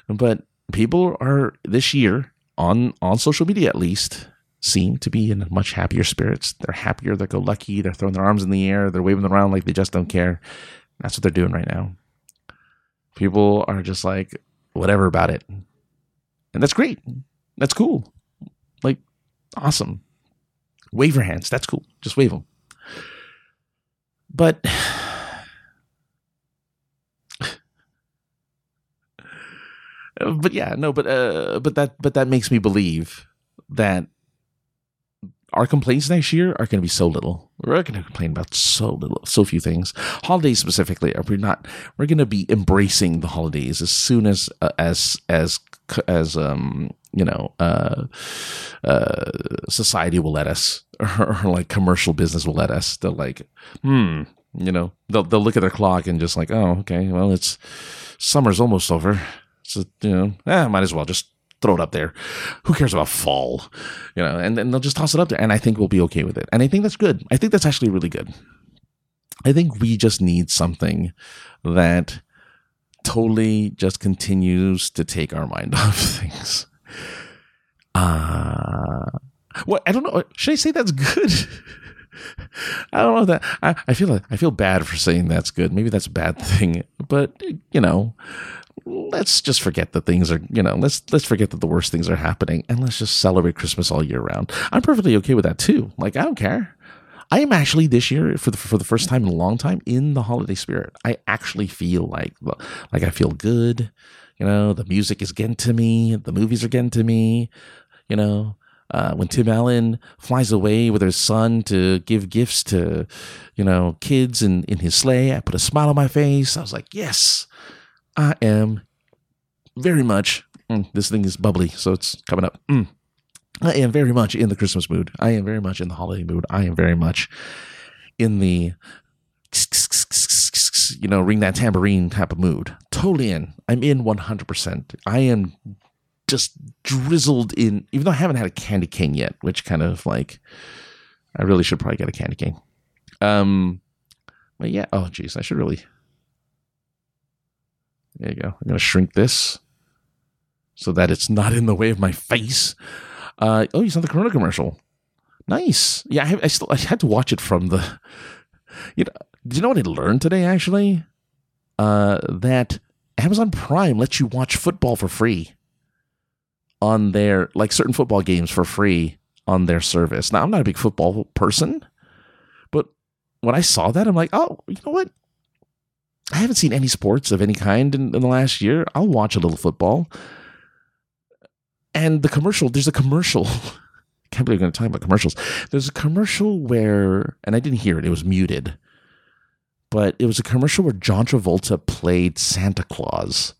but people are this year on on social media at least seem to be in much happier spirits. They're happier, they're go lucky, they're throwing their arms in the air, they're waving around like they just don't care. That's what they're doing right now. People are just like, whatever about it. And that's great. That's cool. Awesome. Wave your hands. That's cool. Just wave them. But but yeah, no, but uh, but that but that makes me believe that our complaints next year are going to be so little. We're going to complain about so little, so few things. Holidays specifically, are we not? We're going to be embracing the holidays as soon as uh, as as as um you know uh uh society will let us or, or like commercial business will let us. They're like, hmm, you know, they'll they'll look at their clock and just like, oh, okay, well, it's summer's almost over. So you know, eh, might as well just throw it up there. Who cares about fall? You know, and then they'll just toss it up there. And I think we'll be okay with it. And I think that's good. I think that's actually really good. I think we just need something that totally just continues to take our mind off things. Uh what I don't know. Should I say that's good? I don't know that I, I feel I feel bad for saying that's good. Maybe that's a bad thing, but you know, let's just forget that things are you know let's let's forget that the worst things are happening and let's just celebrate christmas all year round i'm perfectly okay with that too like i don't care i am actually this year for the for the first time in a long time in the holiday spirit i actually feel like like i feel good you know the music is getting to me the movies are getting to me you know uh, when Tim Allen flies away with his son to give gifts to, you know, kids in, in his sleigh, I put a smile on my face. I was like, yes, I am very much, mm, this thing is bubbly, so it's coming up. Mm, I am very much in the Christmas mood. I am very much in the holiday mood. I am very much in the, you know, ring that tambourine type of mood. Totally in. I'm in 100%. I am just drizzled in. Even though I haven't had a candy cane yet, which kind of like I really should probably get a candy cane. Um, but yeah. Oh, geez, I should really. There you go. I'm gonna shrink this so that it's not in the way of my face. Uh, oh, you saw the Corona commercial. Nice. Yeah, I, I still I had to watch it from the. You know, did you know what I learned today? Actually, uh, that Amazon Prime lets you watch football for free on their like certain football games for free on their service. Now, I'm not a big football person, but when I saw that, I'm like, oh, you know what? I haven't seen any sports of any kind in, in the last year. I'll watch a little football. And the commercial, there's a commercial. I can't believe I'm going to talk about commercials. There's a commercial where, and I didn't hear it, it was muted, but it was a commercial where John Travolta played Santa Claus.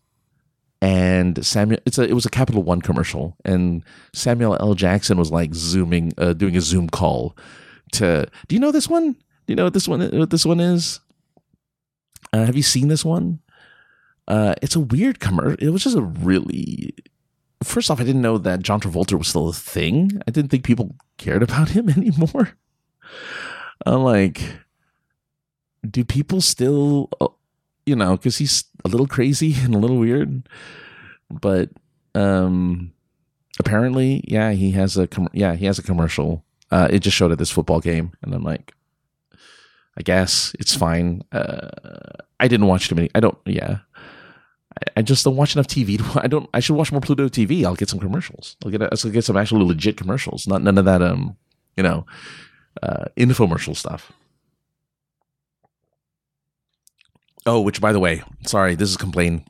And Samuel, it's a, it was a Capital One commercial, and Samuel L. Jackson was like zooming, uh, doing a Zoom call to. Do you know this one? Do you know what this one? What this one is? Uh, have you seen this one? Uh, it's a weird commercial. It was just a really first off, I didn't know that John Travolta was still a thing. I didn't think people cared about him anymore. I'm like, do people still, uh, you know, because he's a little crazy and a little weird, but um, apparently, yeah, he has a com- yeah he has a commercial. Uh, it just showed at this football game, and I'm like, I guess it's fine. Uh, I didn't watch too many. I don't. Yeah, I just don't watch enough TV. To, I don't. I should watch more Pluto TV. I'll get some commercials. I'll get. I'll get some actual legit commercials. Not none of that. Um, you know, uh, infomercial stuff. Oh, which by the way, sorry, this is a complaint.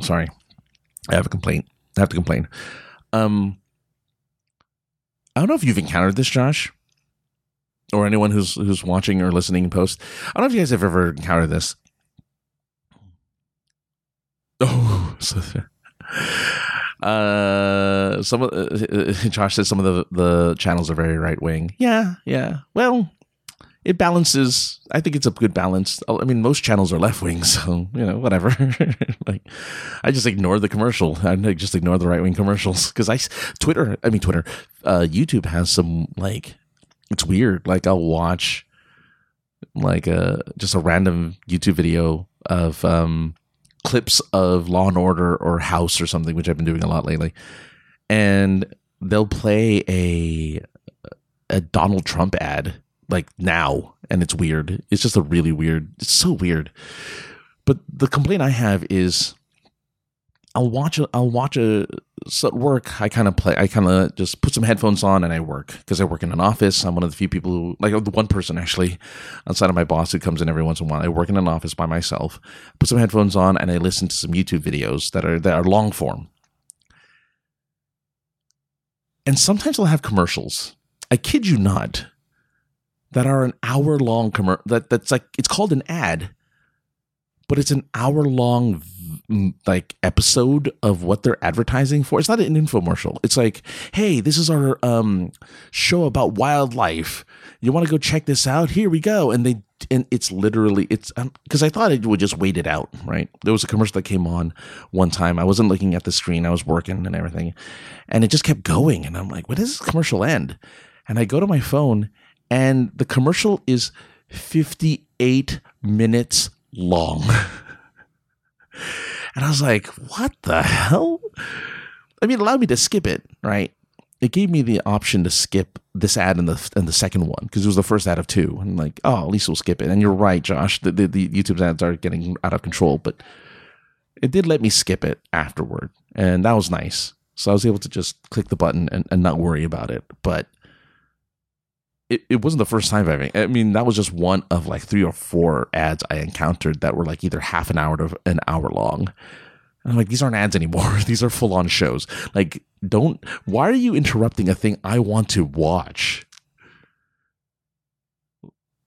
Sorry, I have a complaint. I have to complain. Um, I don't know if you've encountered this, Josh, or anyone who's who's watching or listening post. I don't know if you guys have ever encountered this. Oh, so, uh, some of uh, Josh says some of the the channels are very right wing. Yeah, yeah. Well, it balances. I think it's a good balance. I mean, most channels are left wing, so you know, whatever. like, I just ignore the commercial. I just ignore the right wing commercials because I Twitter. I mean, Twitter. Uh, YouTube has some like it's weird. Like I'll watch like a just a random YouTube video of um clips of Law and Order or House or something, which I've been doing a lot lately, and they'll play a a Donald Trump ad like now, and it's weird. It's just a really weird. It's so weird. But the complaint I have is, I'll watch a, I'll watch a so at work, I kind of play. I kind of just put some headphones on and I work because I work in an office. I'm one of the few people who, like, the one person actually outside of my boss who comes in every once in a while. I work in an office by myself. Put some headphones on and I listen to some YouTube videos that are that are long form. And sometimes I'll have commercials. I kid you not, that are an hour long commercial. That that's like it's called an ad, but it's an hour long like episode of what they're advertising for. It's not an infomercial. It's like, hey, this is our um, show about wildlife. You want to go check this out? Here we go. And they and it's literally it's because um, I thought it would just wait it out. Right? There was a commercial that came on one time. I wasn't looking at the screen. I was working and everything, and it just kept going. And I'm like, when does this commercial end? And I go to my phone, and the commercial is 58 minutes long. And I was like, what the hell? I mean, allow me to skip it, right? It gave me the option to skip this ad and the and the second one because it was the first ad of two. And like, oh, at least we'll skip it. And you're right, Josh. The, the, the YouTube ads are getting out of control, but it did let me skip it afterward, and that was nice. So I was able to just click the button and, and not worry about it. But it, it wasn't the first time I've I mean that was just one of like three or four ads I encountered that were like either half an hour to an hour long. And I'm like, these aren't ads anymore. these are full on shows. Like, don't why are you interrupting a thing I want to watch?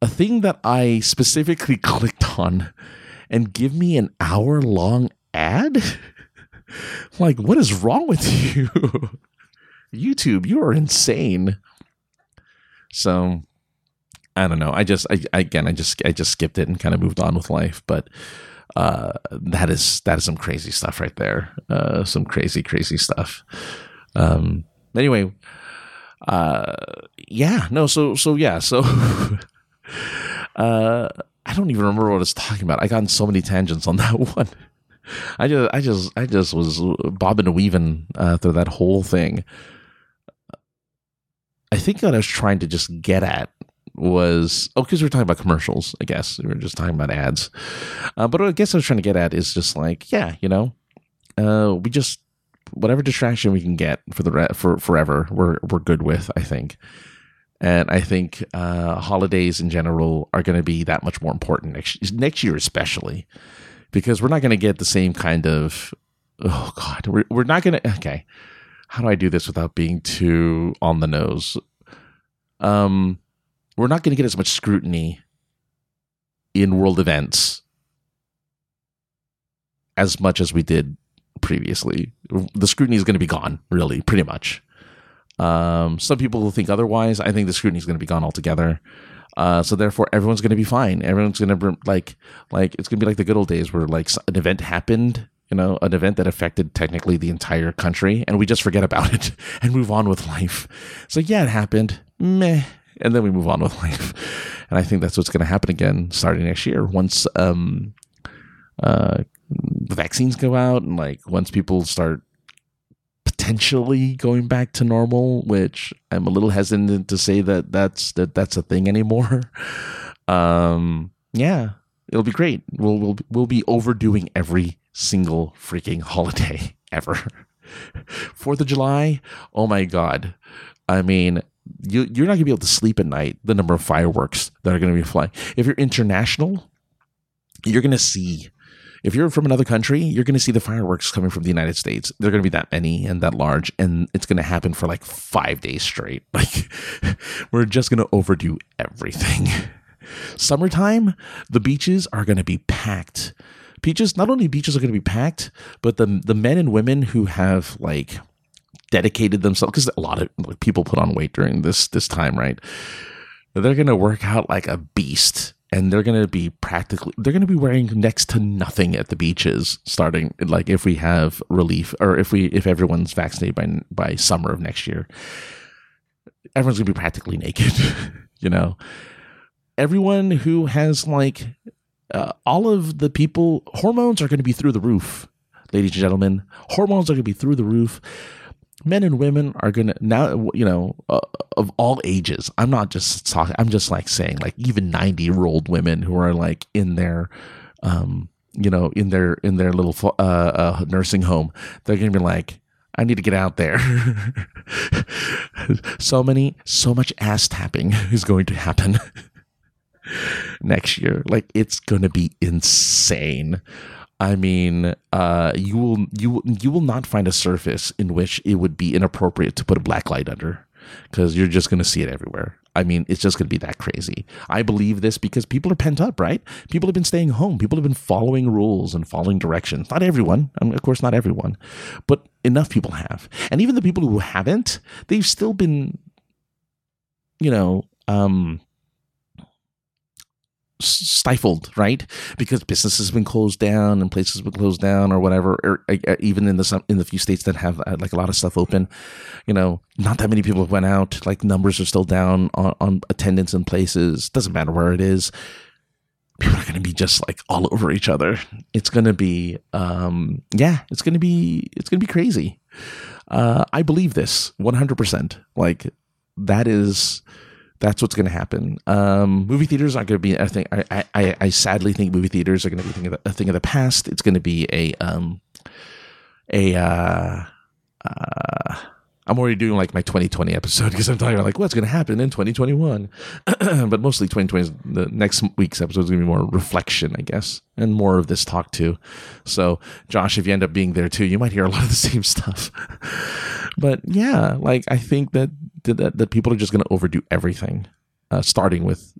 A thing that I specifically clicked on and give me an hour long ad? like, what is wrong with you? YouTube, you are insane. So I don't know. I just I, again I just I just skipped it and kind of moved on with life. But uh, that is that is some crazy stuff right there. Uh, some crazy, crazy stuff. Um, anyway, uh, yeah, no, so so yeah, so uh, I don't even remember what I was talking about. I got in so many tangents on that one. I just, I just, I just was bobbing and weaving uh, through that whole thing. I think what I was trying to just get at was oh, because we are talking about commercials. I guess we were just talking about ads. Uh, but I guess I was trying to get at is just like, yeah, you know, uh, we just whatever distraction we can get for the re- for forever, we're we're good with. I think. And I think uh, holidays in general are going to be that much more important next next year, especially because we're not going to get the same kind of oh god we're, we're not going to okay how do i do this without being too on the nose? Um we're not going to get as much scrutiny in world events as much as we did previously. The scrutiny is going to be gone really pretty much. Um some people will think otherwise. I think the scrutiny is going to be gone altogether. Uh, so therefore, everyone's going to be fine. Everyone's going to like like it's going to be like the good old days where like an event happened, you know, an event that affected technically the entire country, and we just forget about it and move on with life. So yeah, it happened, meh, and then we move on with life. And I think that's what's going to happen again starting next year once um, uh, the vaccines go out and like once people start potentially going back to normal, which I'm a little hesitant to say that that's that that's a thing anymore. Um, yeah, it'll be great. We'll we'll we'll be overdoing every single freaking holiday ever. Fourth of July, oh my god! I mean, you you're not gonna be able to sleep at night. The number of fireworks that are gonna be flying. If you're international, you're gonna see if you're from another country, you're going to see the fireworks coming from the United States. They're going to be that many and that large, and it's going to happen for like five days straight. Like, we're just going to overdo everything. Summertime, the beaches are going to be packed. Beaches, not only beaches are going to be packed, but the the men and women who have like dedicated themselves because a lot of like, people put on weight during this this time, right? They're going to work out like a beast and they're going to be practically they're going to be wearing next to nothing at the beaches starting like if we have relief or if we if everyone's vaccinated by by summer of next year everyone's going to be practically naked you know everyone who has like uh, all of the people hormones are going to be through the roof ladies and gentlemen. Hormones are going to be through the roof. Men and women are gonna now you know uh, of all ages i'm not just talking i'm just like saying like even 90 year old women who are like in their um you know in their in their little uh, uh nursing home they're gonna be like i need to get out there. So many so much ass tapping is going to happen next year like it's gonna be insane I mean, uh, you will you you will not find a surface in which it would be inappropriate to put a black light under, because you're just to see it everywhere. I mean, it's just to be that crazy. I believe this because people are pent up, right? People have been staying home. People have been following rules and following directions. Not everyone, I mean, of course, not everyone, but enough people have. And even the people who haven't, they've still been, you know, um, stifled, right? Because businesses have been closed down and places have been closed down or whatever. Or even in the in the few states that have uh, like a lot of stuff open, you know, not that many people have went out. Like numbers are still down on, on attendance in places. Doesn't matter where it is. People are going to be just like all over each other. It's going to be, um, yeah, it's going to be, it's going to be crazy. Uh, I believe this 100%. Like that is that's what's going to happen. Um, movie theaters aren't going to be. I think. I, I, I sadly think movie theaters are going to be a thing, of the, a thing of the past. It's going to be a um, a. Uh, uh, I'm already doing like my 2020 episode because I'm talking about like what's going to happen in 2021. but mostly 2020 is the next week's episode is going to be more reflection, I guess, and more of this talk too. So, Josh, if you end up being there too, you might hear a lot of the same stuff. but yeah, like I think that that, that people are just going to overdo everything, uh, starting with,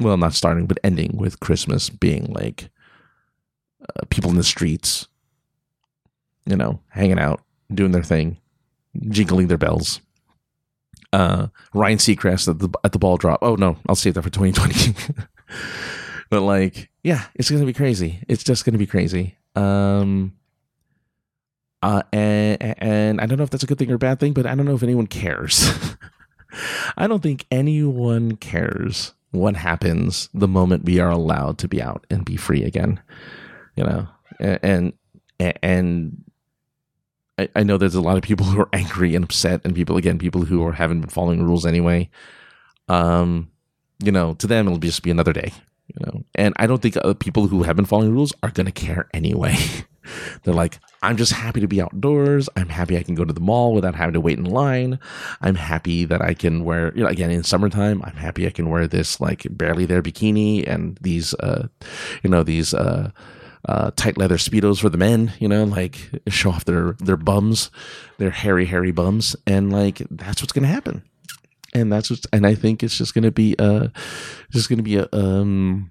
well, not starting, but ending with Christmas being like uh, people in the streets, you know, hanging out, doing their thing, jingling their bells. Uh, Ryan Seacrest at the at the ball drop. Oh no, I'll save that for 2020. but like yeah, it's going to be crazy. It's just going to be crazy. Um, uh, and, and I don't know if that's a good thing or a bad thing, but I don't know if anyone cares. I don't think anyone cares what happens the moment we are allowed to be out and be free again. You know, and and, and I, I know there's a lot of people who are angry and upset, and people again, people who are haven't been following rules anyway. Um, you know, to them it'll just be another day. You know, and I don't think people who have been following rules are gonna care anyway. They're like, I'm just happy to be outdoors. I'm happy I can go to the mall without having to wait in line. I'm happy that I can wear, you know, again, in summertime, I'm happy I can wear this like barely there bikini and these, uh, you know, these, uh, uh, tight leather speedos for the men, you know, like show off their their bums, their hairy hairy bums, and like that's what's gonna happen, and that's what's and I think it's just gonna be uh, just gonna be a um,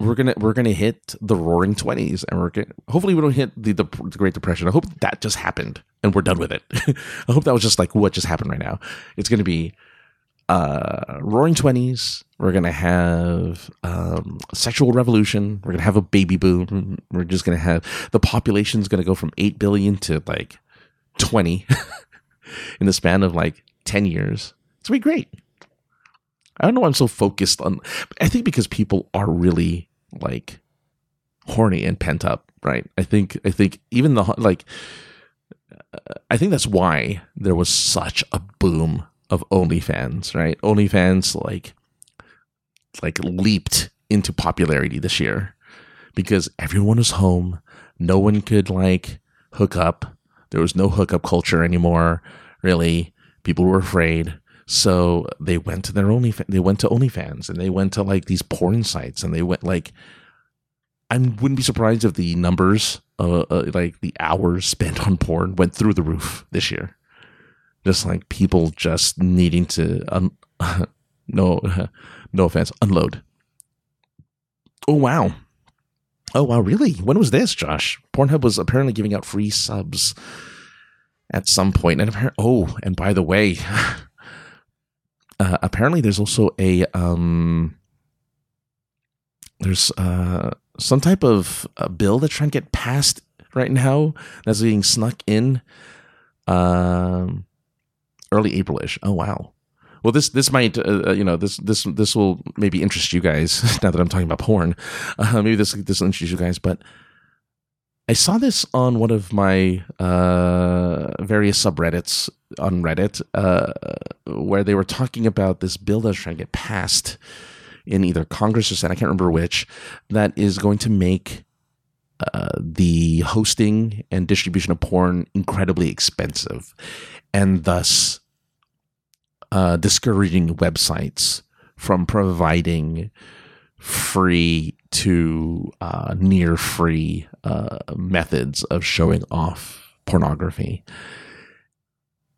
we're gonna we're gonna hit the roaring twenties, and we're gonna hopefully we don't hit the, the, the Great Depression. I hope that just happened and we're done with it. I hope that was just like what just happened right now. It's gonna be uh, roaring twenties. We're gonna have um, sexual revolution. We're gonna have a baby boom. We're just gonna have the population's gonna go from eight billion to like twenty in the span of like ten years. It's gonna be great. I don't know. why I'm so focused on. I think because people are really like horny and pent up, right? I think I think even the like I think that's why there was such a boom of OnlyFans, right? OnlyFans like like leaped into popularity this year because everyone was home. No one could like hook up. There was no hookup culture anymore, really. People were afraid. So they went to their only they went to OnlyFans and they went to like these porn sites and they went like I wouldn't be surprised if the numbers uh, uh, like the hours spent on porn went through the roof this year. Just like people just needing to un- no no offense unload. Oh wow. Oh wow, really? When was this, Josh? Pornhub was apparently giving out free subs at some point, and apparently, oh, and by the way, uh, apparently there's also a um, there's uh, some type of uh, bill that's trying to get passed right now that's being snuck in um, early Aprilish. Oh wow. Well, this this might uh, uh, you know this this this will maybe interest you guys now that I'm talking about porn. Uh, maybe this this will interest you guys, but I saw this on one of my uh, various subreddits on Reddit, uh, where they were talking about this bill that's trying to get passed in either Congress or Senate, I can't remember which, that is going to make uh, the hosting and distribution of porn incredibly expensive, and thus uh, discouraging websites from providing free to uh, near free uh, methods of showing off pornography.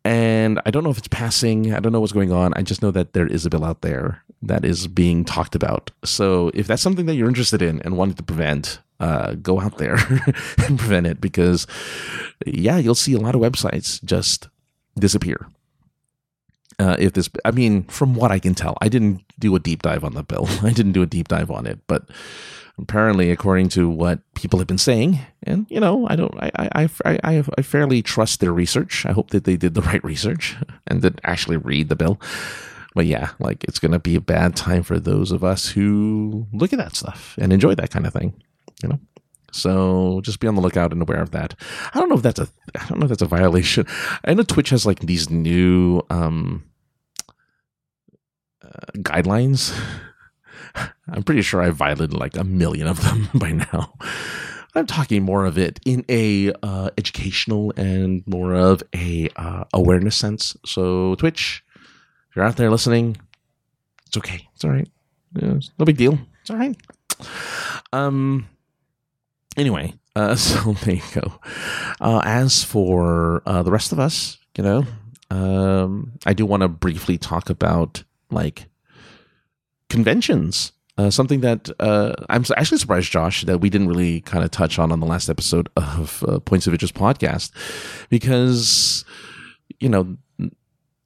And I don't know if it's passing. I don't know what's going on. I just know that there is a bill out there that is being talked about. So if that's something that you're interested in and wanted to prevent, uh, go out there and prevent it because, yeah, you'll see a lot of websites just disappear. Uh, if this, I mean, from what I can tell, I didn't do a deep dive on the bill. I didn't do a deep dive on it, but apparently, according to what people have been saying, and you know, I don't, I, I, I, I, fairly trust their research. I hope that they did the right research and did actually read the bill. But yeah, like it's to be a bad time for those of us who look at that stuff and enjoy that kind of thing, you know. So just be on the lookout and aware of that. I don't know if that's a I don't know if that's a violation. I know Twitch has like these new um guidelines. I'm pretty sure I violated like a million of them by now. I'm talking more of it in a uh, educational and more of a uh, awareness sense. So Twitch, if you're out there listening, it's okay. It's all right. Yeah, it's no big deal. It's all right. Um. Anyway, uh, so there you go. Uh, as for uh, the rest of us, you know, um, I do want to briefly talk about like conventions. Uh, something that uh, I'm actually surprised, Josh, that we didn't really kind of touch on on the last episode of uh, Points of Interest podcast, because you know,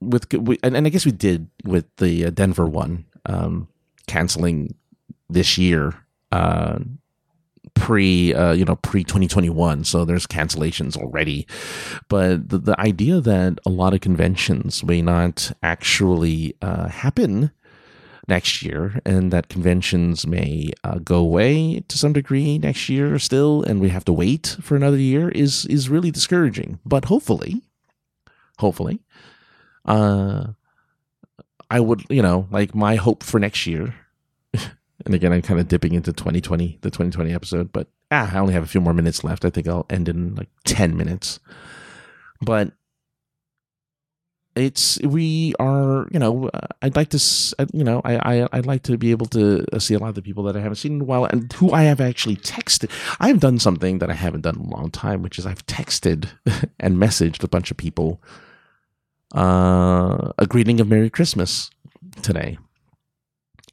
with and, and I guess we did with the uh, Denver one um, canceling this year uh, pre uh, you know pre 2021 so there's cancellations already. But the, the idea that a lot of conventions may not actually uh, happen next year and that conventions may uh, go away to some degree next year still and we have to wait for another year is is really discouraging. But hopefully hopefully uh i would you know like my hope for next year and again, I'm kind of dipping into 2020, the 2020 episode, but ah, I only have a few more minutes left. I think I'll end in like 10 minutes. But it's we are you know i'd like to you know I, I i'd like to be able to see a lot of the people that i haven't seen in a while and who i have actually texted i've done something that i haven't done in a long time which is i've texted and messaged a bunch of people uh a greeting of merry christmas today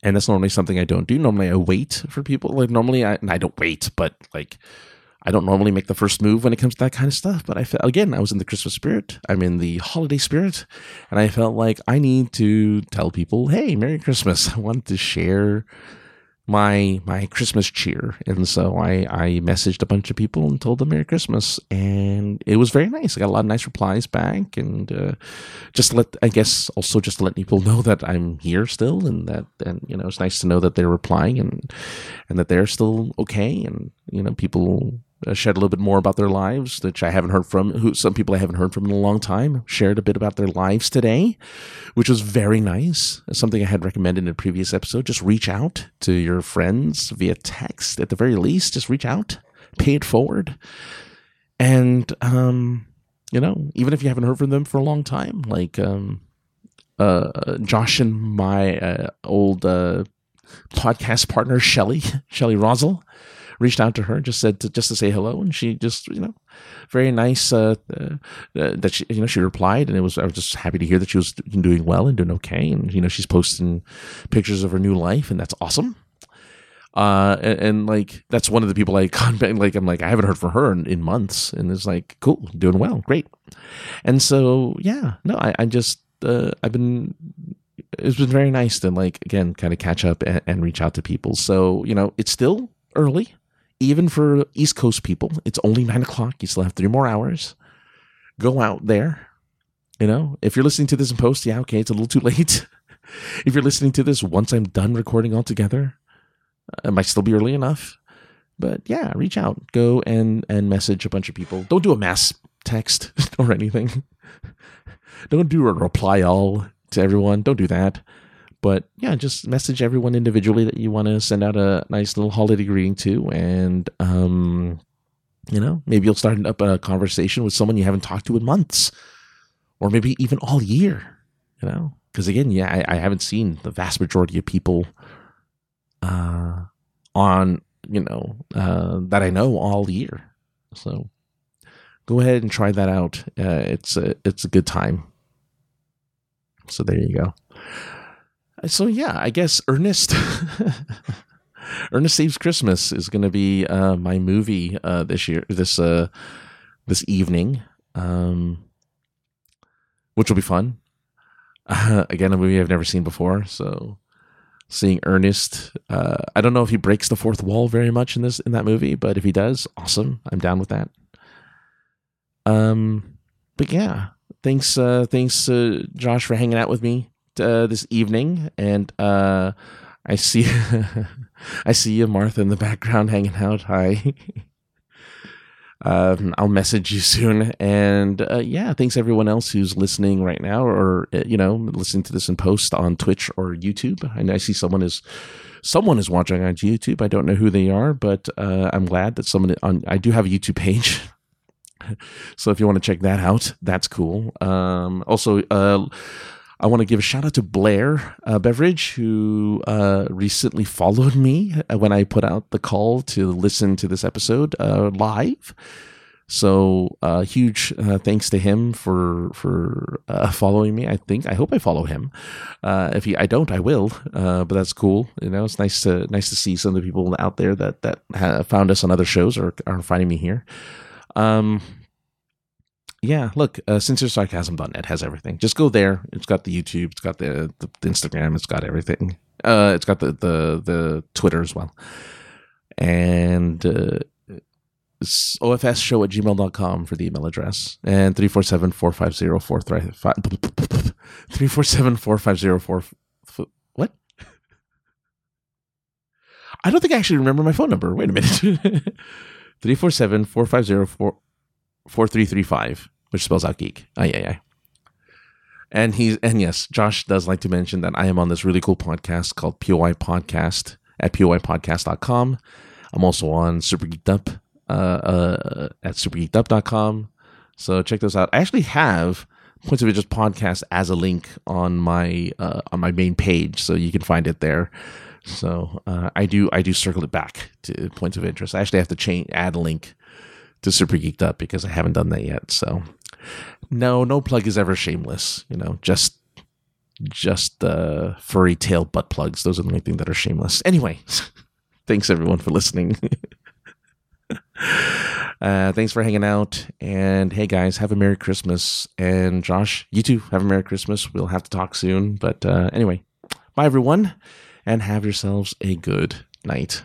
and that's normally something I don't do. Normally, I wait for people. Like normally, I I don't wait, but like I don't normally make the first move when it comes to that kind of stuff. But I felt again, I was in the Christmas spirit. I'm in the holiday spirit, and I felt like I need to tell people, "Hey, Merry Christmas!" I want to share my my Christmas cheer, and so I I messaged a bunch of people and told them Merry Christmas, and it was very nice. I got a lot of nice replies back, and uh, just let I guess also just let people know that I'm here still, and that and you know it's nice to know that they're replying and and that they're still okay, and you know people uh, shed a little bit more about their lives, which I haven't heard from. Who some people I haven't heard from in a long time shared a bit about their lives today, which was very nice. something I had recommended in a previous episode. Just reach out to your friends via text at the very least. Just reach out, pay it forward, and um, you know, even if you haven't heard from them for a long time, like um, uh, Josh and my uh, old uh, podcast partner Shelly, Shelly Rosel reached out to her, just said to, just to say hello, and she just you know, very nice uh, uh, uh, that she you know she replied, and it was I was just happy to hear that she was doing well and doing okay, and you know she's posting pictures of her new life, and that's awesome. Uh, and, and, like that's one of the people I contact. Like I'm like I haven't heard from her in, in, months, and it's like cool, doing well, great. And so yeah, no, I, I just uh, I've been it's been very nice to like again kind of catch up and, and, reach out to people. So you know it's still early even for East Coast people, it's only nine o'clock. You still have three more hours. Go out there. You know, if you're listening to this in post, yeah, okay, it's a little too late. if you're listening to this once I'm done recording altogether, uh, it might still be early enough. But yeah, reach out, go and and message a bunch of people. Don't do a mass text or anything. Don't do a reply all to everyone. Don't do that. But yeah, just message everyone individually that you want to send out a nice little holiday greeting to, and um, you know, maybe you'll start up a conversation with someone you haven't talked to in months, or maybe even all year. You know, because again, yeah, I, I, haven't seen the vast majority of people uh, on you know uh, that I know all year. So go ahead and try that out. Uh, it's a it's a good time. So there you go so yeah, I guess Ernest Ernest Saves Christmas is going to be uh, my movie uh, this year, this uh, this evening, um, which will be fun. again, a movie I've never seen before, so seeing Ernest, uh, I don't know if he breaks the fourth wall very much in this in that movie, but if he does, awesome. I'm down with that. Um, but yeah, thanks, uh, thanks, uh, Josh, for hanging out with me uh, this evening, and uh, I see I see you, Martha, in the background hanging out. Hi. um, I'll message you soon, and uh, yeah, thanks everyone else who's listening right now, or uh, you know, listening to this in post on Twitch or YouTube. I, I see someone is someone is watching on YouTube. I don't know who they are, but uh, I'm glad that someone on. I do have a YouTube page. so if you want to check that out, that's cool. Um, also, uh, I want to give a shout out to Blair uh, who uh, recently followed me uh, when I put out the call to listen to this episode uh, live. So uh, huge uh, thanks to him for for following me. I think I hope I follow him. if he, I don't, I will. but that's cool. You know, it's nice to nice to see some of the people out there that that found us on other shows or are finding me here. Um, yeah, look, uh, sinceresarcasm.net has everything. Just go there. It's got the YouTube, it's got the, the, Instagram, it's got everything. Uh, it's got the, the the Twitter as well. And uh, ofshow at gmail.com for the email address. And 347 450 347 450 What? I don't think I actually remember my phone number. Wait a minute. 347 450 4335, which spells out geek. Aye, aye, aye. And he's and yes, Josh does like to mention that I am on this really cool podcast called POI Podcast at poipodcast.com. I'm also on Super Geeked Up uh, uh, at supergeekedup.com. So check those out. I actually have Points of Interest podcast as a link on my uh, on my main page, so you can find it there. So uh, I do I do circle it back to Points of Interest. I actually have to change add a link to Super Geeked Up because I haven't done that yet. So no, no plug is ever shameless. You know, just just uh, furry tail butt plugs. Those are the only thing that are shameless. Anyway, thanks everyone for listening. uh, thanks for hanging out. And hey, guys, have a Merry Christmas. And Josh, you too, have a Merry Christmas. We'll have to talk soon. But uh, anyway, bye everyone, and have yourselves a good night.